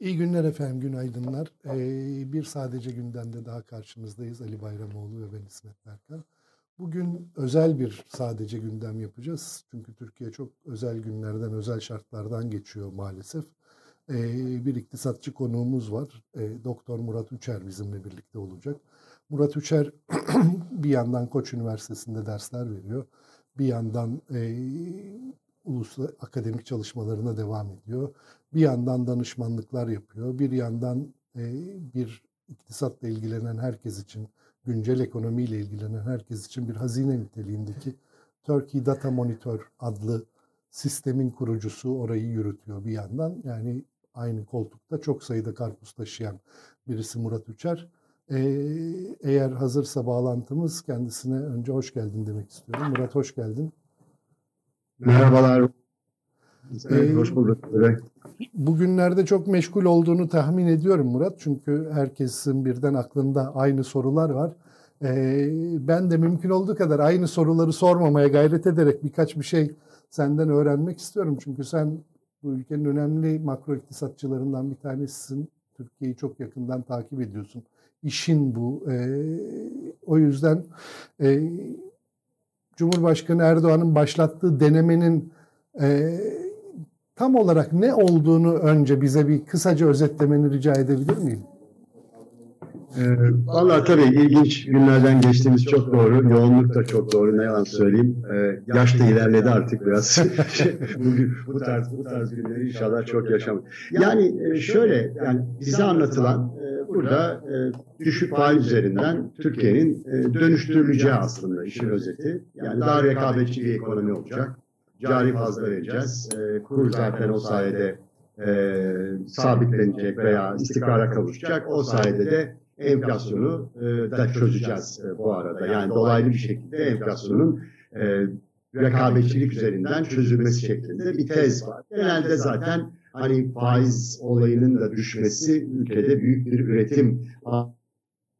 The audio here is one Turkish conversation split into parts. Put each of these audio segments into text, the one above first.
İyi günler efendim, günaydınlar. Ee, bir sadece gündemde daha karşınızdayız. Ali Bayramoğlu ve ben İsmet Berkan. Bugün özel bir sadece gündem yapacağız. Çünkü Türkiye çok özel günlerden, özel şartlardan geçiyor maalesef. Ee, bir iktisatçı konuğumuz var. Ee, Doktor Murat Üçer bizimle birlikte olacak. Murat Üçer bir yandan Koç Üniversitesi'nde dersler veriyor. Bir yandan e, uluslararası akademik çalışmalarına devam ediyor. Bir yandan danışmanlıklar yapıyor. Bir yandan e, bir iktisatla ilgilenen herkes için, güncel ekonomiyle ilgilenen herkes için bir hazine niteliğindeki Turkey Data Monitor adlı sistemin kurucusu orayı yürütüyor bir yandan. Yani aynı koltukta çok sayıda karpuz taşıyan birisi Murat Üçer. Ee, eğer hazırsa bağlantımız kendisine önce hoş geldin demek istiyorum. Murat hoş geldin. Merhabalar. Evet, ee, hoş bulduk. Bugünlerde çok meşgul olduğunu tahmin ediyorum Murat. Çünkü herkesin birden aklında aynı sorular var. Ee, ben de mümkün olduğu kadar aynı soruları sormamaya gayret ederek birkaç bir şey senden öğrenmek istiyorum. Çünkü sen bu ülkenin önemli makro iktisatçılarından bir tanesisin. Türkiye'yi çok yakından takip ediyorsun. İşin bu. Ee, o yüzden e, Cumhurbaşkanı Erdoğan'ın başlattığı denemenin e, tam olarak ne olduğunu önce bize bir kısaca özetlemeni rica edebilir miyim? Ee, Valla tabii ilginç günlerden geçtiğimiz çok doğru. Yoğunluk da çok doğru. Ne yalan söyleyeyim. Ee, yaş da ilerledi artık biraz. Bugün bu tarz bu tarz günleri inşallah çok yaşam. Yani e, şöyle yani bize anlatılan e, burada e, düşük faiz üzerinden Türkiye'nin e, dönüştürüleceği aslında işin özeti. Yani daha rekabetçi bir ekonomi olacak. Cari fazla vereceğiz. E, kur zaten o sayede e, sabitlenecek veya istikrara kavuşacak. O sayede de enflasyonu e, da çözeceğiz e, bu arada. Yani dolaylı bir şekilde enflasyonun e, rekabetçilik üzerinden çözülmesi şeklinde bir tez var. Genelde zaten hani faiz olayının da düşmesi ülkede büyük bir üretim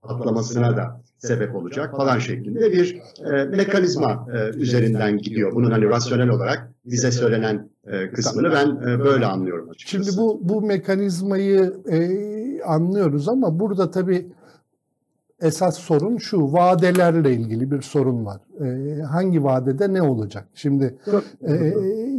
atlamasına da sebep olacak falan şeklinde bir e, mekanizma e, üzerinden gidiyor. Bunun hani rasyonel olarak bize söylenen e, kısmını ben e, böyle anlıyorum açıkçası. Şimdi bu bu mekanizmayı e, anlıyoruz ama burada tabii esas sorun şu vadelerle ilgili bir sorun var. Ee, hangi vadede ne olacak? Şimdi e,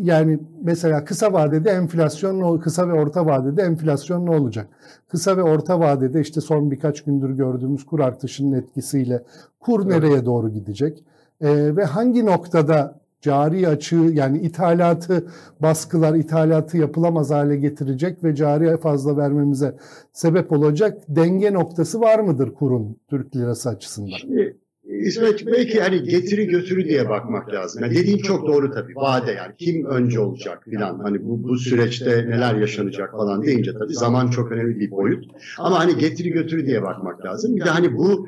yani mesela kısa vadede enflasyon kısa ve orta vadede enflasyon ne olacak? Kısa ve orta vadede işte son birkaç gündür gördüğümüz kur artışının etkisiyle kur nereye doğru gidecek? Ee, ve hangi noktada cari açığı yani ithalatı baskılar, ithalatı yapılamaz hale getirecek ve cari fazla vermemize sebep olacak denge noktası var mıdır kurun Türk lirası açısından? Şimdi İsmet belki hani getiri götürü diye bakmak lazım. Yani dediğin çok doğru tabii. Vade yani kim önce olacak filan. Hani bu, bu süreçte neler yaşanacak falan deyince tabii zaman çok önemli bir boyut. Ama hani getiri götürü diye bakmak lazım. Bir de hani bu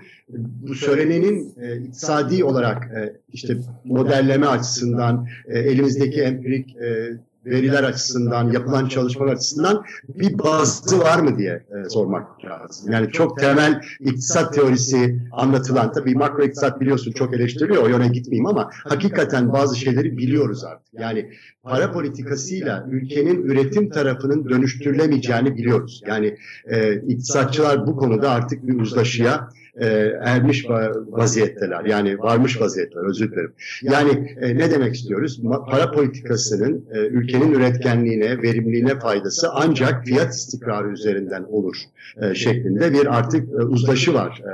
bu söylenenin e, iktisadi olarak e, işte modelleme açısından e, elimizdeki empirik e, veriler açısından, yapılan çalışmalar açısından bir bazı var mı diye e, sormak lazım. Yani çok temel iktisat teorisi anlatılan, tabii makro iktisat biliyorsun çok eleştiriliyor, o yöne gitmeyeyim ama hakikaten bazı şeyleri biliyoruz artık. Yani para politikasıyla ülkenin üretim tarafının dönüştürülemeyeceğini biliyoruz. Yani e, iktisatçılar bu konuda artık bir uzlaşıya e, ermiş vaziyetteler. Yani varmış vaziyetler özür dilerim. Yani e, ne demek istiyoruz? Para politikasının e, ülkenin üretkenliğine, verimliliğine faydası ancak fiyat istikrarı üzerinden olur e, şeklinde bir artık e, uzlaşı var e,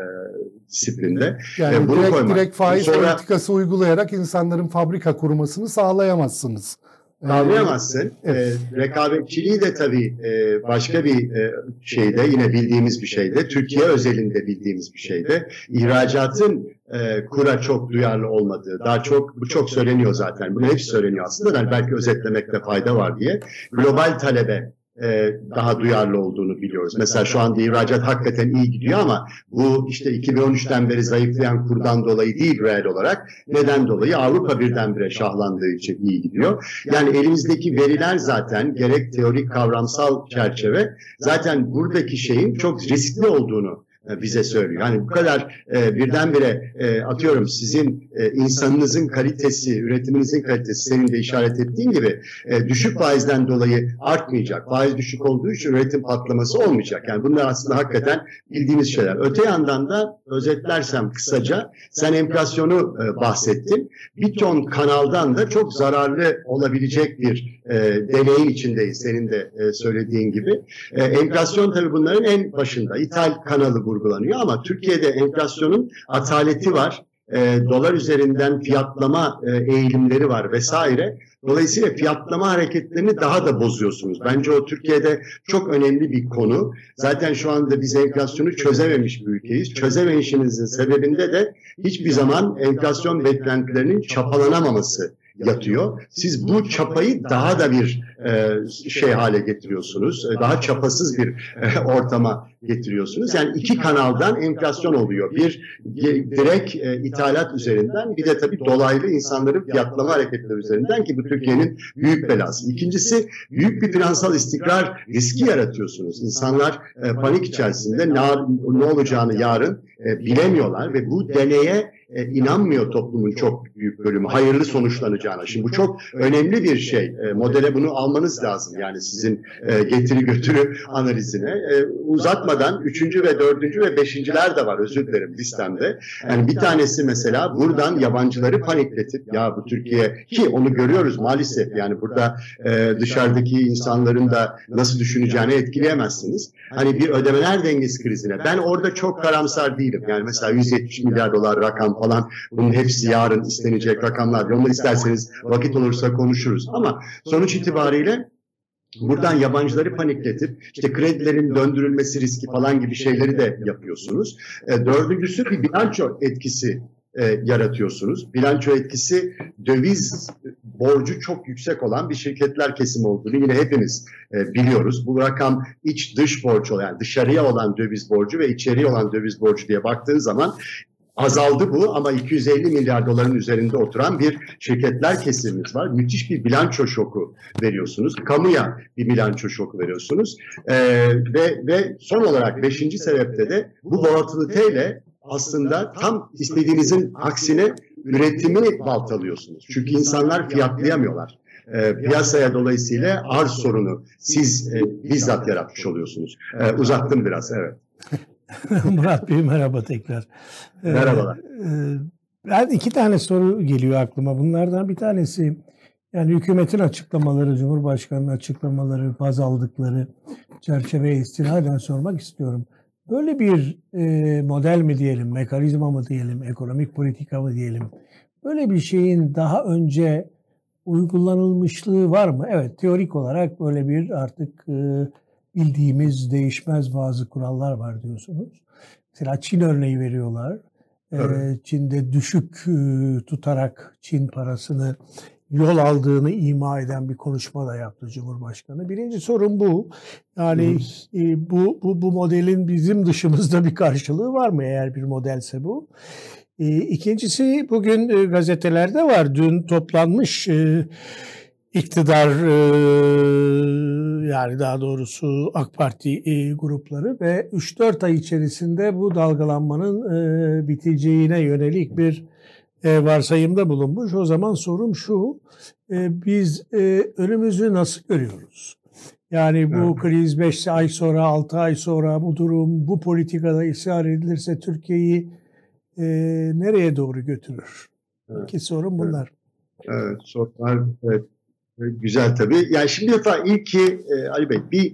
disiplinde. Yani e, bunu direkt, koymak. direkt faiz Sonra, politikası uygulayarak insanların fabrika kurmasını sağlayamazsınız. Sağlayamazsın. Evet. E, rekabetçiliği de tabii e, başka bir e, şeyde yine bildiğimiz bir şeyde. Türkiye özelinde bildiğimiz bir şeyde. İhracatın e, kura çok duyarlı olmadığı, daha çok bu çok söyleniyor zaten. Bunu hepsi söyleniyor aslında. Yani belki özetlemekte fayda var diye. Global talebe e, daha duyarlı olduğunu biliyoruz. Mesela şu anda ihracat hakikaten iyi gidiyor ama bu işte 2013'ten beri zayıflayan kurdan dolayı değil reel olarak. Neden dolayı? Avrupa birdenbire şahlandığı için iyi gidiyor. Yani elimizdeki veriler zaten gerek teorik kavramsal çerçeve zaten buradaki şeyin çok riskli olduğunu bize söylüyor. Yani bu kadar e, birdenbire e, atıyorum sizin e, insanınızın kalitesi, üretiminizin kalitesi senin de işaret ettiğin gibi e, düşük faizden dolayı artmayacak. Faiz düşük olduğu için üretim patlaması olmayacak. Yani bunlar aslında hakikaten bildiğimiz şeyler. Öte yandan da özetlersem kısaca sen enflasyonu e, bahsettin. Bir ton kanaldan da çok zararlı olabilecek bir e, deneyin içindeyiz senin de e, söylediğin gibi. E, enflasyon tabii bunların en başında. İthal kanalı vurgulanıyor ama Türkiye'de enflasyonun ataleti var. E, dolar üzerinden fiyatlama e, eğilimleri var vesaire. Dolayısıyla fiyatlama hareketlerini daha da bozuyorsunuz. Bence o Türkiye'de çok önemli bir konu. Zaten şu anda biz enflasyonu çözememiş bir ülkeyiz. Çözemeyişimizin sebebinde de hiçbir zaman enflasyon beklentilerinin çapalanamaması yatıyor. Siz bu çapayı daha da bir e, şey hale getiriyorsunuz. E, daha çapasız bir e, ortama getiriyorsunuz. Yani iki kanaldan enflasyon oluyor. Bir direkt ithalat üzerinden bir de tabii dolaylı insanların fiyatlama hareketleri üzerinden ki bu Türkiye'nin büyük belası. İkincisi büyük bir finansal istikrar riski yaratıyorsunuz. İnsanlar panik içerisinde ne, olacağını yarın bilemiyorlar ve bu deneye e, inanmıyor toplumun çok büyük bölümü hayırlı sonuçlanacağına. Şimdi bu çok önemli bir şey. E, modele bunu almanız lazım. Yani sizin e, getiri götürü analizine. E, uzatmadan üçüncü ve dördüncü ve beşinciler de var özür dilerim listemde. Yani bir tanesi mesela buradan yabancıları panikletip ya bu Türkiye ki onu görüyoruz maalesef yani burada e, dışarıdaki insanların da nasıl düşüneceğini etkileyemezsiniz. Hani bir ödemeler dengesi krizine. Ben orada çok karamsar değilim. Yani mesela 170 milyar dolar rakam falan bunun hepsi yarın istenecek rakamlar. Onları isterseniz vakit olursa konuşuruz. Ama sonuç itibariyle Buradan yabancıları panikletip işte kredilerin döndürülmesi riski falan gibi şeyleri de yapıyorsunuz. E, dördüncüsü bir bilanço etkisi e, yaratıyorsunuz. Bilanço etkisi döviz borcu çok yüksek olan bir şirketler kesimi olduğunu yine hepimiz e, biliyoruz. Bu rakam iç dış borç olan yani dışarıya olan döviz borcu ve içeriye olan döviz borcu diye baktığın zaman azaldı bu ama 250 milyar doların üzerinde oturan bir şirketler kesimimiz var. Müthiş bir bilanço şoku veriyorsunuz. Kamuya bir bilanço şoku veriyorsunuz. Ee, ve, ve son olarak beşinci sebepte de bu volatiliteyle aslında tam istediğinizin aksine üretimi baltalıyorsunuz. Çünkü insanlar fiyatlayamıyorlar. E, piyasaya dolayısıyla arz sorunu siz e, bizzat yaratmış oluyorsunuz. E, uzattım biraz evet. Murat Bey merhaba tekrar. Ee, Merhabalar. Ee, ben iki tane soru geliyor aklıma. Bunlardan bir tanesi yani hükümetin açıklamaları, Cumhurbaşkanı'nın açıklamaları, baz aldıkları çerçeveye istinaden sormak istiyorum. Böyle bir e, model mi diyelim, mekanizma mı diyelim, ekonomik politika mı diyelim? Böyle bir şeyin daha önce uygulanılmışlığı var mı? Evet, teorik olarak böyle bir artık e, bildiğimiz değişmez bazı kurallar var diyorsunuz. Mesela Çin örneği veriyorlar. Evet. Çin'de düşük tutarak Çin parasını yol aldığını ima eden bir konuşma da yaptı Cumhurbaşkanı. Birinci sorun bu. Yani e, bu, bu, bu modelin bizim dışımızda bir karşılığı var mı eğer bir modelse bu? E, ikincisi bugün e, gazetelerde var. Dün toplanmış iktidar yani daha doğrusu AK Parti grupları ve 3-4 ay içerisinde bu dalgalanmanın biteceğine yönelik bir varsayımda bulunmuş. O zaman sorum şu, biz önümüzü nasıl görüyoruz? Yani bu evet. kriz 5 ay sonra, 6 ay sonra bu durum, bu politikada ısrar edilirse Türkiye'yi e, nereye doğru götürür? Evet. İki sorun bunlar. Evet, sorular evet, Güzel tabii. Yani şimdi defa ilk ki e, Ali Bey bir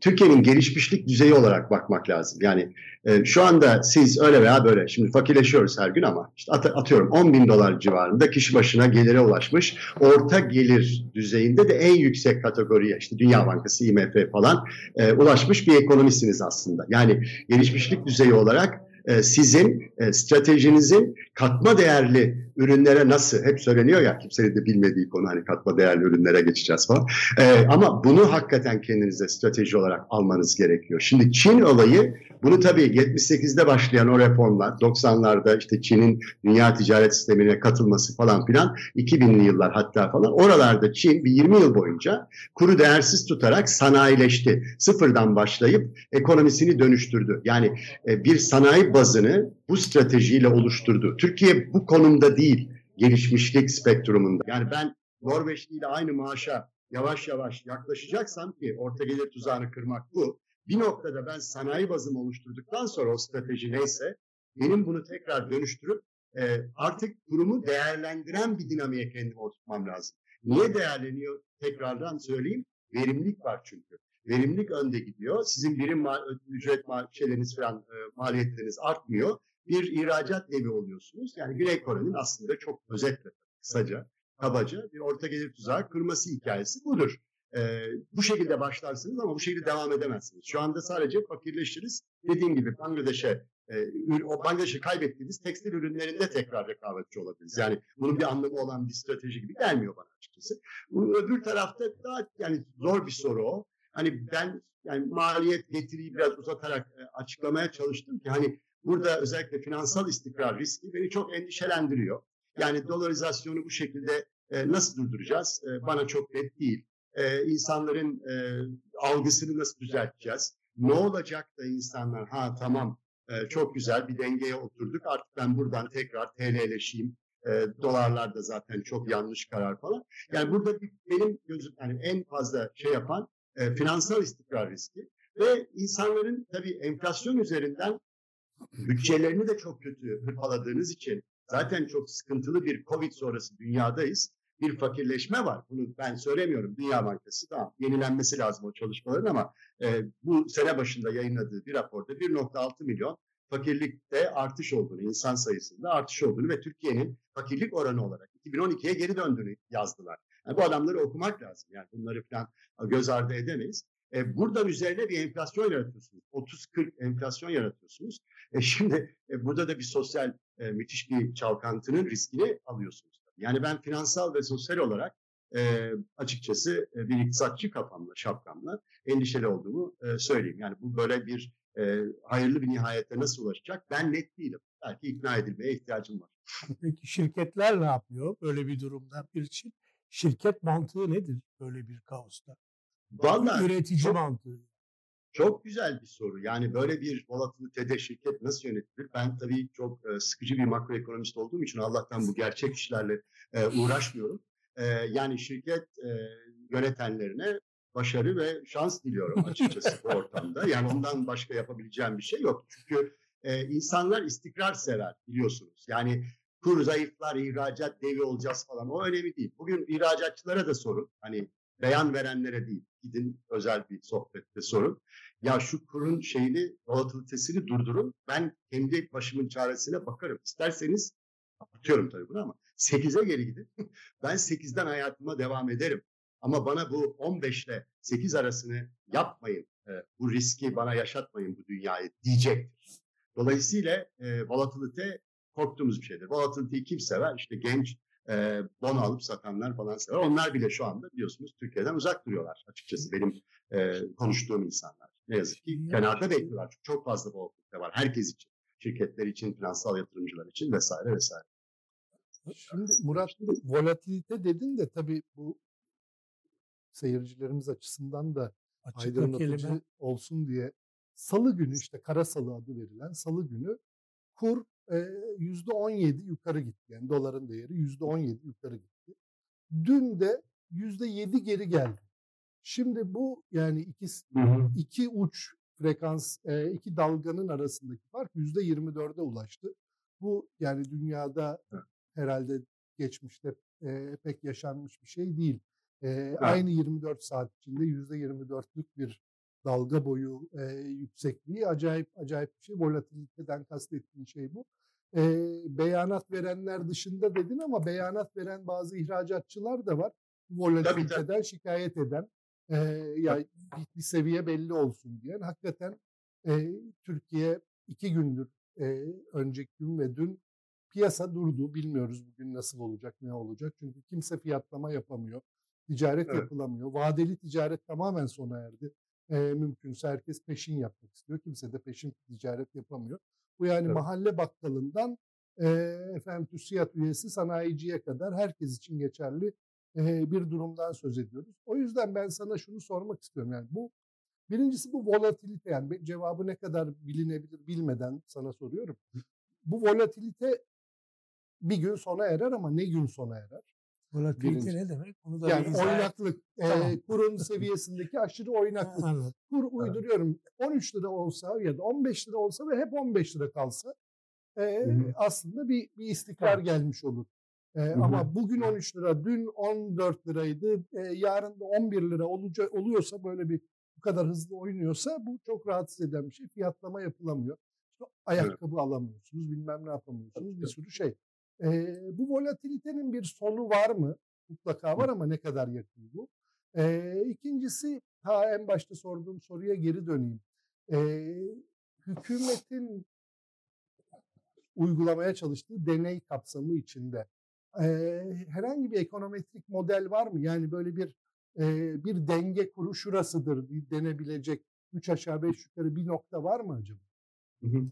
Türkiye'nin gelişmişlik düzeyi olarak bakmak lazım. Yani e, şu anda siz öyle veya böyle şimdi fakirleşiyoruz her gün ama işte at, atıyorum 10 bin dolar civarında kişi başına gelire ulaşmış. Orta gelir düzeyinde de en yüksek kategoriye işte Dünya Bankası, IMF falan e, ulaşmış bir ekonomisiniz aslında. Yani gelişmişlik düzeyi olarak sizin e, stratejinizin katma değerli ürünlere nasıl hep söyleniyor ya kimsenin de bilmediği konu hani katma değerli ürünlere geçeceğiz falan. E, ama bunu hakikaten kendinize strateji olarak almanız gerekiyor. Şimdi Çin olayı bunu tabii 78'de başlayan o reformlar 90'larda işte Çin'in dünya ticaret sistemine katılması falan filan 2000'li yıllar hatta falan oralarda Çin bir 20 yıl boyunca kuru değersiz tutarak sanayileşti. Sıfırdan başlayıp ekonomisini dönüştürdü. Yani e, bir sanayi bazını bu stratejiyle oluşturdu. Türkiye bu konumda değil gelişmişlik spektrumunda. Yani ben Norveçli ile aynı maaşa yavaş yavaş yaklaşacaksam ki orta gelir tuzağını kırmak bu. Bir noktada ben sanayi bazımı oluşturduktan sonra o strateji neyse benim bunu tekrar dönüştürüp e, artık kurumu değerlendiren bir dinamiğe kendimi oturtmam lazım. Niye değerleniyor? Tekrardan söyleyeyim. Verimlilik var çünkü. Verimlilik önde gidiyor. Sizin birim ma- ücret ma- şeyleriniz falan e, maliyetleriniz artmıyor. Bir ihracat devi oluyorsunuz. Yani Güney Kore'nin aslında çok özetle kısaca, kabaca bir orta gelir tuzağı kırması hikayesi budur. Ee, bu şekilde başlarsınız ama bu şekilde devam edemezsiniz. Şu anda sadece fakirleşiriz. Dediğim gibi Bangladeş'e e, o Bangladeş'i kaybettiğimiz tekstil ürünlerinde tekrar rekabetçi olabiliriz. Yani bunun bir anlamı olan bir strateji gibi gelmiyor bana açıkçası. Öbür tarafta daha yani zor bir soru o. Hani ben yani maliyet getiriyi biraz uzatarak e, açıklamaya çalıştım ki hani burada özellikle finansal istikrar riski beni çok endişelendiriyor. Yani dolarizasyonu bu şekilde e, nasıl durduracağız? E, bana çok net değil. E, insanların e, algısını nasıl düzelteceğiz? Ne olacak da insanlar ha tamam e, çok güzel bir dengeye oturduk artık ben buradan tekrar TL'leşeyim. E, dolarlar da zaten çok yanlış karar falan. Yani burada bir, benim gözüm yani en fazla şey yapan e, finansal istikrar riski ve insanların tabii enflasyon üzerinden bütçelerini de çok kötü hırpaladığınız için zaten çok sıkıntılı bir Covid sonrası dünyadayız. Bir fakirleşme var. Bunu ben söylemiyorum. Dünya Bankası tamam yenilenmesi lazım o çalışmaların ama e, bu sene başında yayınladığı bir raporda 1.6 milyon fakirlikte artış olduğunu, insan sayısında artış olduğunu ve Türkiye'nin fakirlik oranı olarak 2012'ye geri döndüğünü yazdılar. Yani bu adamları okumak lazım. Yani bunları falan göz ardı edemeyiz. E, buradan üzerine bir enflasyon yaratıyorsunuz. 30-40 enflasyon yaratıyorsunuz. E, şimdi e, burada da bir sosyal e, müthiş bir çalkantının riskini alıyorsunuz. Yani ben finansal ve sosyal olarak e, açıkçası bir iktisatçı kafamla, şapkamla endişeli olduğumu e, söyleyeyim. Yani bu böyle bir e, hayırlı bir nihayete nasıl ulaşacak ben net değilim. Belki ikna edilmeye ihtiyacım var. Peki şirketler ne yapıyor böyle bir durumda? Bir için şirket mantığı nedir böyle bir kaosta? Vallahi üretici çok, mantığı. Çok güzel bir soru. Yani böyle bir volatilitede şirket nasıl yönetilir? Ben tabii çok e, sıkıcı bir makroekonomist olduğum için Allah'tan bu gerçek işlerle e, uğraşmıyorum. E, yani şirket yönetenlerine başarı ve şans diliyorum açıkçası bu ortamda. Yani ondan başka yapabileceğim bir şey yok. Çünkü insanlar istikrar sever biliyorsunuz. Yani kur zayıflar, ihracat devi olacağız falan o önemli değil. Bugün ihracatçılara da sorun. Hani beyan verenlere değil. Gidin özel bir sohbette sorun. Ya şu kurun şeyini, volatilitesini durdurun. Ben kendi başımın çaresine bakarım. İsterseniz atıyorum tabii bunu ama 8'e geri gidin. ben 8'den hayatıma devam ederim. Ama bana bu 15 ile 8 arasını yapmayın. E, bu riski bana yaşatmayın bu dünyayı diyecektir. Dolayısıyla e, volatilite korktuğumuz bir şeydir. Volatiliteyi kim sever? İşte genç e, bono alıp satanlar falan sever. Onlar bile şu anda biliyorsunuz Türkiye'den uzak duruyorlar açıkçası benim e, konuştuğum insanlar. Ne yazık ki kenarda bekliyorlar. Çünkü çok fazla volatilite var herkes için. Şirketler için, finansal yatırımcılar için vesaire vesaire. Şimdi Murat volatilite dedin de tabii bu seyircilerimiz açısından da aydınlatıcı kelime. olsun diye salı günü işte kara salı adı verilen salı günü kur yüzde on yedi yukarı gitti. Yani doların değeri yüzde on yedi yukarı gitti. Dün de yüzde yedi geri geldi. Şimdi bu yani iki, iki uç frekans, iki dalganın arasındaki fark yüzde yirmi dörde ulaştı. Bu yani dünyada herhalde geçmişte pek yaşanmış bir şey değil. E, Aynı 24 saat içinde yüzde yirmi dörtlük bir dalga boyu e, yüksekliği acayip acayip bir şey. Volatiliteden kastettiğim şey bu. E, beyanat verenler dışında dedin ama beyanat veren bazı ihracatçılar da var. Volatiliteden tabii, şikayet eden e, ya bir, bir seviye belli olsun diyen. Hakikaten e, Türkiye iki gündür e, önceki gün ve dün piyasa durdu. Bilmiyoruz bugün nasıl olacak, ne olacak. Çünkü kimse fiyatlama yapamıyor. Ticaret Evet. yapılamıyor. Vadeli ticaret tamamen sona erdi. E, mümkünse herkes peşin yapmak istiyor. Kimse de peşin ticaret yapamıyor. Bu yani Evet. mahalle bakkalından e, efendim TÜSİAD üyesi sanayiciye kadar herkes için geçerli e, bir durumdan söz ediyoruz. O yüzden ben sana şunu sormak istiyorum. Yani bu birincisi bu volatilite yani cevabı ne kadar bilinebilir bilmeden sana soruyorum. Bu volatilite bir gün sona erer ama ne gün sona erer? Volatilite Birinci. ne demek? Onu da Yani oynaklık, e, kurun seviyesindeki aşırı oynaklık. Kur uyduruyorum 13 lira olsa ya da 15 lira olsa ve hep 15 lira kalsa e, hı. aslında bir, bir istikrar gelmiş olur. E, hı. ama bugün 13 lira, dün 14 liraydı, e, yarın da 11 lira olacak, oluyorsa böyle bir bu kadar hızlı oynuyorsa bu çok rahatsız eden bir şey. Fiyatlama yapılamıyor. İşte ayakkabı alamıyorsunuz, bilmem ne yapamıyorsunuz, bir sürü şey. E, bu volatilitenin bir sonu var mı? Mutlaka var ama ne kadar yakın bu? E, ikincisi, ta en başta sorduğum soruya geri döneyim. E, hükümetin uygulamaya çalıştığı deney kapsamı içinde e, herhangi bir ekonometrik model var mı? Yani böyle bir e, bir denge kuru şurasıdır denebilecek üç aşağı beş yukarı bir nokta var mı acaba? Hı hı.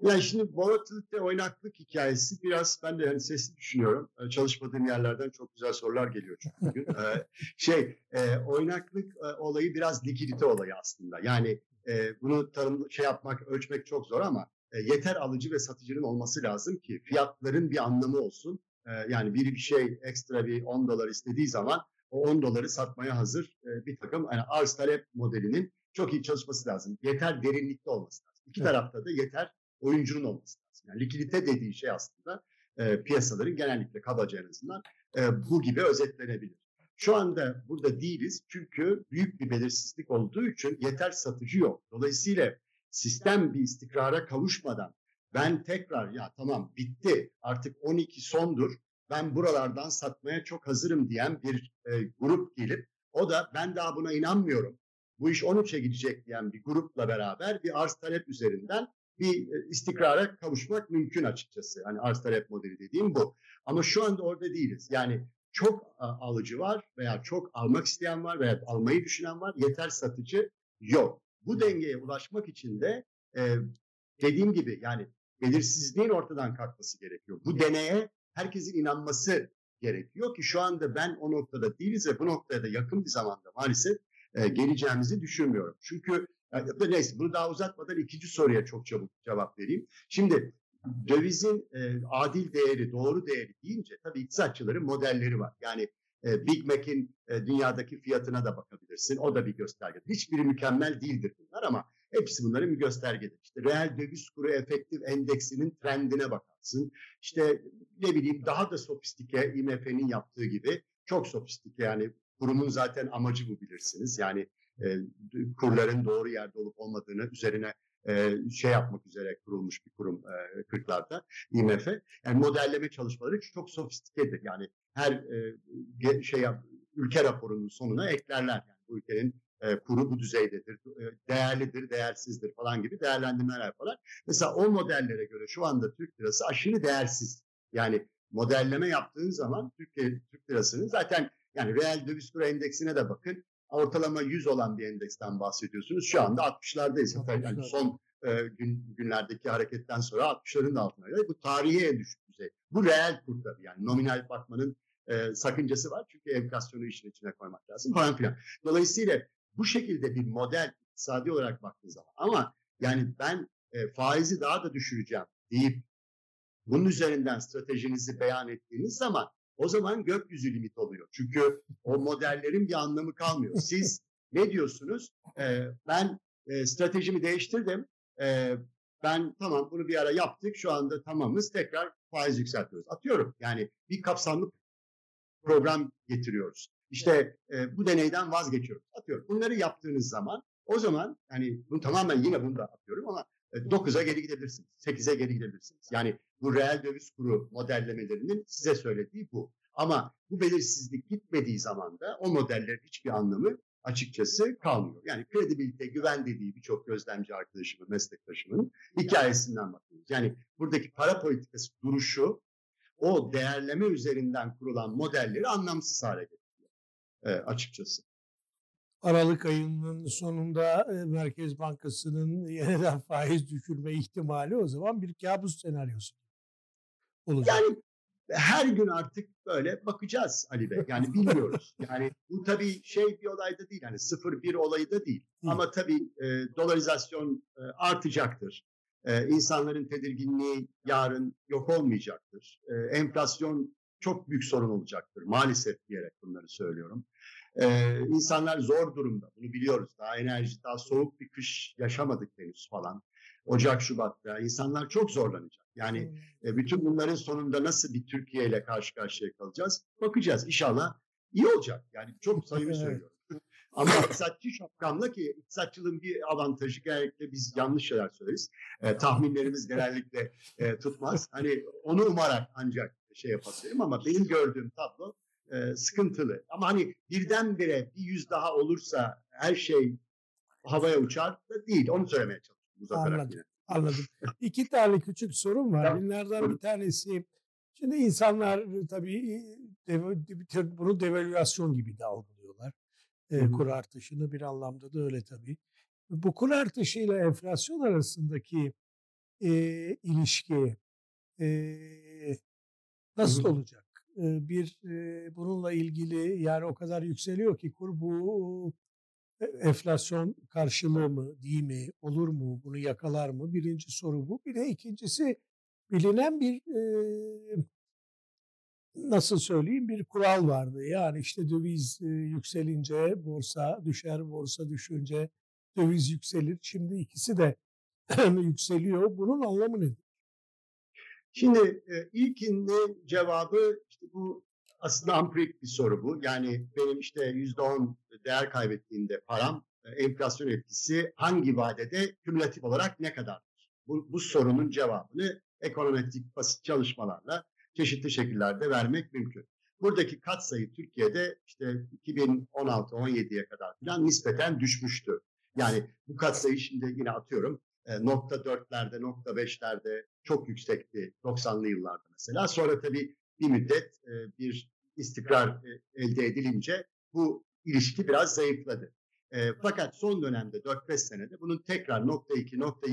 Yani şimdi volatilite oynaklık hikayesi biraz ben de yani sesli düşünüyorum. Ee, Çalışmadığım yerlerden çok güzel sorular geliyor çünkü bugün. Ee, şey e, oynaklık e, olayı biraz likidite olayı aslında. Yani e, bunu tanım şey yapmak, ölçmek çok zor ama e, yeter alıcı ve satıcının olması lazım ki fiyatların bir anlamı olsun. E, yani biri bir şey ekstra bir 10 dolar istediği zaman o 10 doları satmaya hazır e, bir takım yani arz talep modelinin çok iyi çalışması lazım. Yeter derinlikte olması lazım. İki Evet. tarafta da yeter oyuncunun olması lazım. Yani likidite dediği şey aslında e, piyasaların genellikle kabaca en azından e, bu gibi özetlenebilir. Şu anda burada değiliz çünkü büyük bir belirsizlik olduğu için yeter satıcı yok. Dolayısıyla sistem bir istikrara kavuşmadan ben tekrar ya tamam bitti artık 12 sondur ben buralardan satmaya çok hazırım diyen bir e, grup gelip o da ben daha buna inanmıyorum bu iş 13'e gidecek diyen bir grupla beraber bir arz talep üzerinden bir e, istikrara kavuşmak mümkün açıkçası. Hani arz talep modeli dediğim bu. Ama şu anda orada değiliz. Yani çok alıcı var veya çok almak isteyen var veya almayı düşünen var. Yeter satıcı yok. Bu dengeye ulaşmak için de e, dediğim gibi yani belirsizliğin ortadan kalkması gerekiyor. Bu deneye herkesin inanması gerekiyor ki şu anda ben o noktada değiliz ve bu noktaya da yakın bir zamanda maalesef e, geleceğimizi düşünmüyorum. Çünkü neyse bunu daha uzatmadan ikinci soruya çok çabuk cevap vereyim. Şimdi dövizin e, adil değeri, doğru değeri deyince tabii iktisatçıların modelleri var. Yani e, Big Mac'in dünyadaki fiyatına da bakabilirsin. O da bir gösterge. Hiçbiri mükemmel değildir bunlar ama hepsi bunların bir göstergedir. İşte reel döviz kuru efektif endeksinin trendine bakarsın. İşte ne bileyim daha da sofistike IMF'nin yaptığı gibi çok sofistike yani kurumun zaten amacı bu bilirsiniz. Yani e, kurların doğru yerde olup olmadığını üzerine e, şey yapmak üzere kurulmuş bir kurum e, 40'larda IMF. Yani modelleme çalışmaları çok sofistikedir. Yani her e, şey ülke raporunun sonuna eklerler. Yani bu ülkenin e, kuru bu düzeydedir, e, değerlidir, değersizdir falan gibi değerlendirmeler yaparlar. Mesela o modellere göre şu anda Türk lirası aşırı değersiz. Yani modelleme yaptığın zaman Türkiye Türk lirasının zaten yani reel döviz kuru endeksine de bakın. Ortalama 100 olan bir endeksten bahsediyorsunuz. Şu anda 60'lardayız. Hatta yani 60'lar. son e, gün, günlerdeki hareketten sonra 60'ların da altına göre. Bu tarihi en düşük düzey. Bu reel kur tabii yani nominal bakmanın e, sakıncası var. Çünkü enflasyonu işin içine koymak lazım falan filan. Dolayısıyla bu şekilde bir model iktisadi olarak baktığı zaman ama yani ben e, faizi daha da düşüreceğim deyip bunun üzerinden stratejinizi beyan ettiğiniz zaman o zaman gökyüzü limit oluyor. Çünkü o modellerin bir anlamı kalmıyor. Siz ne diyorsunuz? Ee, ben e, stratejimi değiştirdim. Ee, ben tamam bunu bir ara yaptık. Şu anda tamamız. Tekrar faiz yükseltiyoruz. Atıyorum. Yani bir kapsamlı program getiriyoruz. İşte e, bu deneyden vazgeçiyoruz. Atıyorum. Bunları yaptığınız zaman o zaman yani bunu tamamen yine bunu da atıyorum ama 9'a geri gidebilirsiniz. 8'e geri gidebilirsiniz. Yani bu reel döviz kuru modellemelerinin size söylediği bu. Ama bu belirsizlik gitmediği zaman da o modellerin hiçbir anlamı açıkçası kalmıyor. Yani kredibilite, güven dediği birçok gözlemci arkadaşımın, meslektaşımın hikayesinden bakıyoruz. Yani buradaki para politikası duruşu o değerleme üzerinden kurulan modelleri anlamsız hale getiriyor e, açıkçası. Aralık ayının sonunda e, Merkez Bankası'nın yeniden faiz düşürme ihtimali o zaman bir kabus senaryosu olacak. Yani her gün artık böyle bakacağız Ali Bey. Yani bilmiyoruz. Yani bu tabii şey bir olayda değil. Yani sıfır bir olayı da değil. Hı. Ama tabii e, dolarizasyon e, artacaktır. E, insanların tedirginliği yarın yok olmayacaktır. E, enflasyon çok büyük sorun olacaktır. Maalesef diyerek bunları söylüyorum. Ee, insanlar zor durumda. Bunu biliyoruz. Daha enerji, daha soğuk bir kış yaşamadık henüz falan. Ocak, Şubat'ta insanlar çok zorlanacak. Yani e, bütün bunların sonunda nasıl bir Türkiye ile karşı karşıya kalacağız? Bakacağız. İnşallah iyi olacak. Yani çok samimi söylüyorum. Ama iktisatçı şapkamla ki iktisatçılığın bir avantajı genellikle biz yanlış şeyler söyleriz. E, tahminlerimiz genellikle e, tutmaz. Hani onu umarak ancak şey yapabilirim ama benim gördüğüm tablo e, sıkıntılı. Ama hani birdenbire bir yüz daha olursa her şey havaya uçar da değil. Onu söylemeye çalıştım Muzaffer Anladım. Anladım. İki tane küçük sorun var. Tamam. Bunlardan bir tanesi şimdi insanlar tabii bunu devalüasyon gibi de algılıyorlar. E, kur artışını bir anlamda da öyle tabii. Bu kur artışıyla enflasyon arasındaki e, ilişki e, nasıl olacak? Bir bununla ilgili yani o kadar yükseliyor ki kur bu enflasyon karşılığı mı değil mi olur mu bunu yakalar mı? Birinci soru bu. Bir de ikincisi bilinen bir nasıl söyleyeyim bir kural vardı. Yani işte döviz yükselince borsa düşer borsa düşünce döviz yükselir. Şimdi ikisi de yükseliyor. Bunun anlamı nedir? Şimdi e, ilkinin cevabı işte bu aslında ampirik bir soru bu. Yani benim işte yüzde on değer kaybettiğinde param e, enflasyon etkisi hangi vadede kümülatif olarak ne kadardır? Bu, bu sorunun cevabını ekonometrik basit çalışmalarla çeşitli şekillerde vermek mümkün. Buradaki katsayı Türkiye'de işte 2016-17'ye kadar falan nispeten düşmüştü. Yani bu katsayı şimdi yine atıyorum nokta dörtlerde, nokta beşlerde çok yüksekti 90'lı yıllarda mesela. Sonra tabii bir müddet e, bir istikrar e, elde edilince bu ilişki biraz zayıfladı. fakat son dönemde 4-5 senede bunun tekrar nokta 2, nokta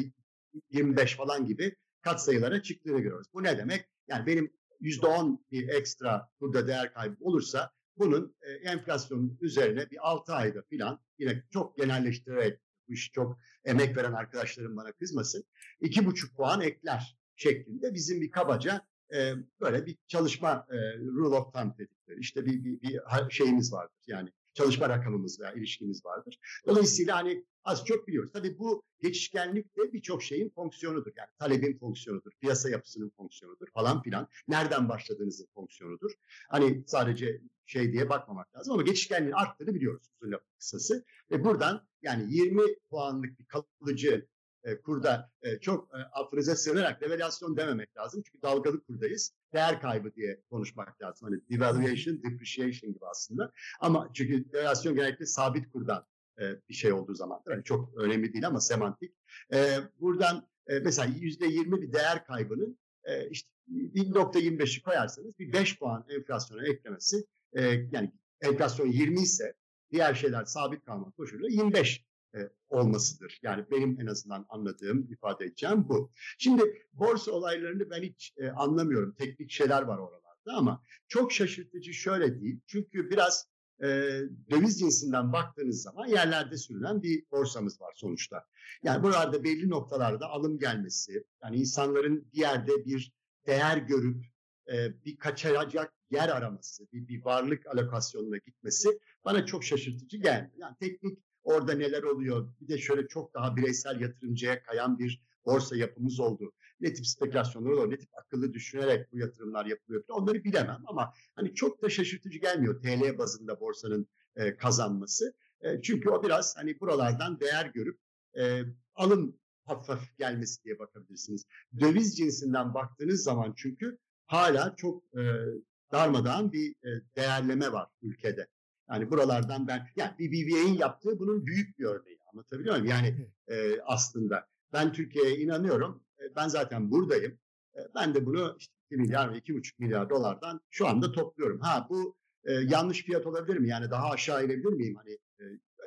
25 falan gibi katsayılara çıktığını görüyoruz. Bu ne demek? Yani benim %10 bir ekstra burada değer kaybı olursa bunun e, enflasyonun üzerine bir 6 ayda falan yine çok genelleştirerek bu iş çok emek veren arkadaşlarım bana kızmasın. iki buçuk puan ekler şeklinde bizim bir kabaca e, böyle bir çalışma e, rule of thumb dedikleri işte bir, bir, bir şeyimiz vardır yani çalışma rakamımız veya ilişkimiz vardır. Dolayısıyla hani az çok biliyoruz. Tabii bu geçişkenlik de birçok şeyin fonksiyonudur. Yani talebin fonksiyonudur, piyasa yapısının fonksiyonudur falan filan. Nereden başladığınızın fonksiyonudur. Hani sadece şey diye bakmamak lazım ama geçişkenliğin arttığını biliyoruz uzun lafı kısası. Ve buradan yani 20 puanlık bir kalıcı e, kurda e, çok e, affınıza sığınarak devalüasyon dememek lazım. Çünkü dalgalı kurdayız. Değer kaybı diye konuşmak lazım. Hani devaluation, depreciation gibi aslında. Ama çünkü devalüasyon genellikle sabit kurdan e, bir şey olduğu zaman. Yani çok önemli değil ama semantik. E, buradan e, mesela yüzde yirmi bir değer kaybının e, işte 1.25'i koyarsanız bir 5 puan enflasyona eklemesi e, yani enflasyon 20 ise diğer şeyler sabit kalmak koşuluyla 25 e, olmasıdır. Yani benim en azından anladığım, ifade edeceğim bu. Şimdi borsa olaylarını ben hiç e, anlamıyorum. Teknik şeyler var oralarda ama çok şaşırtıcı şöyle değil. Çünkü biraz e, döviz cinsinden baktığınız zaman yerlerde sürülen bir borsamız var sonuçta. Yani burada belli noktalarda alım gelmesi, yani insanların bir yerde bir değer görüp e, bir kaçacak yer araması, bir, bir varlık alokasyonuna gitmesi bana çok şaşırtıcı geldi. Yani teknik orada neler oluyor, bir de şöyle çok daha bireysel yatırımcıya kayan bir borsa yapımız oldu. Ne tip spekülasyonlar oluyor, ne tip akıllı düşünerek bu yatırımlar yapılıyor. Onları bilemem ama hani çok da şaşırtıcı gelmiyor TL bazında borsanın e, kazanması. E, çünkü o biraz hani buralardan değer görüp e, alım hafif hafif gelmesi diye bakabilirsiniz. Döviz cinsinden baktığınız zaman çünkü hala çok e, darmadağın bir e, değerleme var ülkede. Yani buralardan ben, yani BBVA'nin yaptığı bunun büyük bir örneği. Anlatabiliyor muyum? Yani e, aslında ben Türkiye'ye inanıyorum. E, ben zaten buradayım. E, ben de bunu işte 2 milyar ve 2,5 milyar dolardan şu anda topluyorum. Ha bu e, yanlış fiyat olabilir mi? Yani daha aşağı inebilir miyim? Hani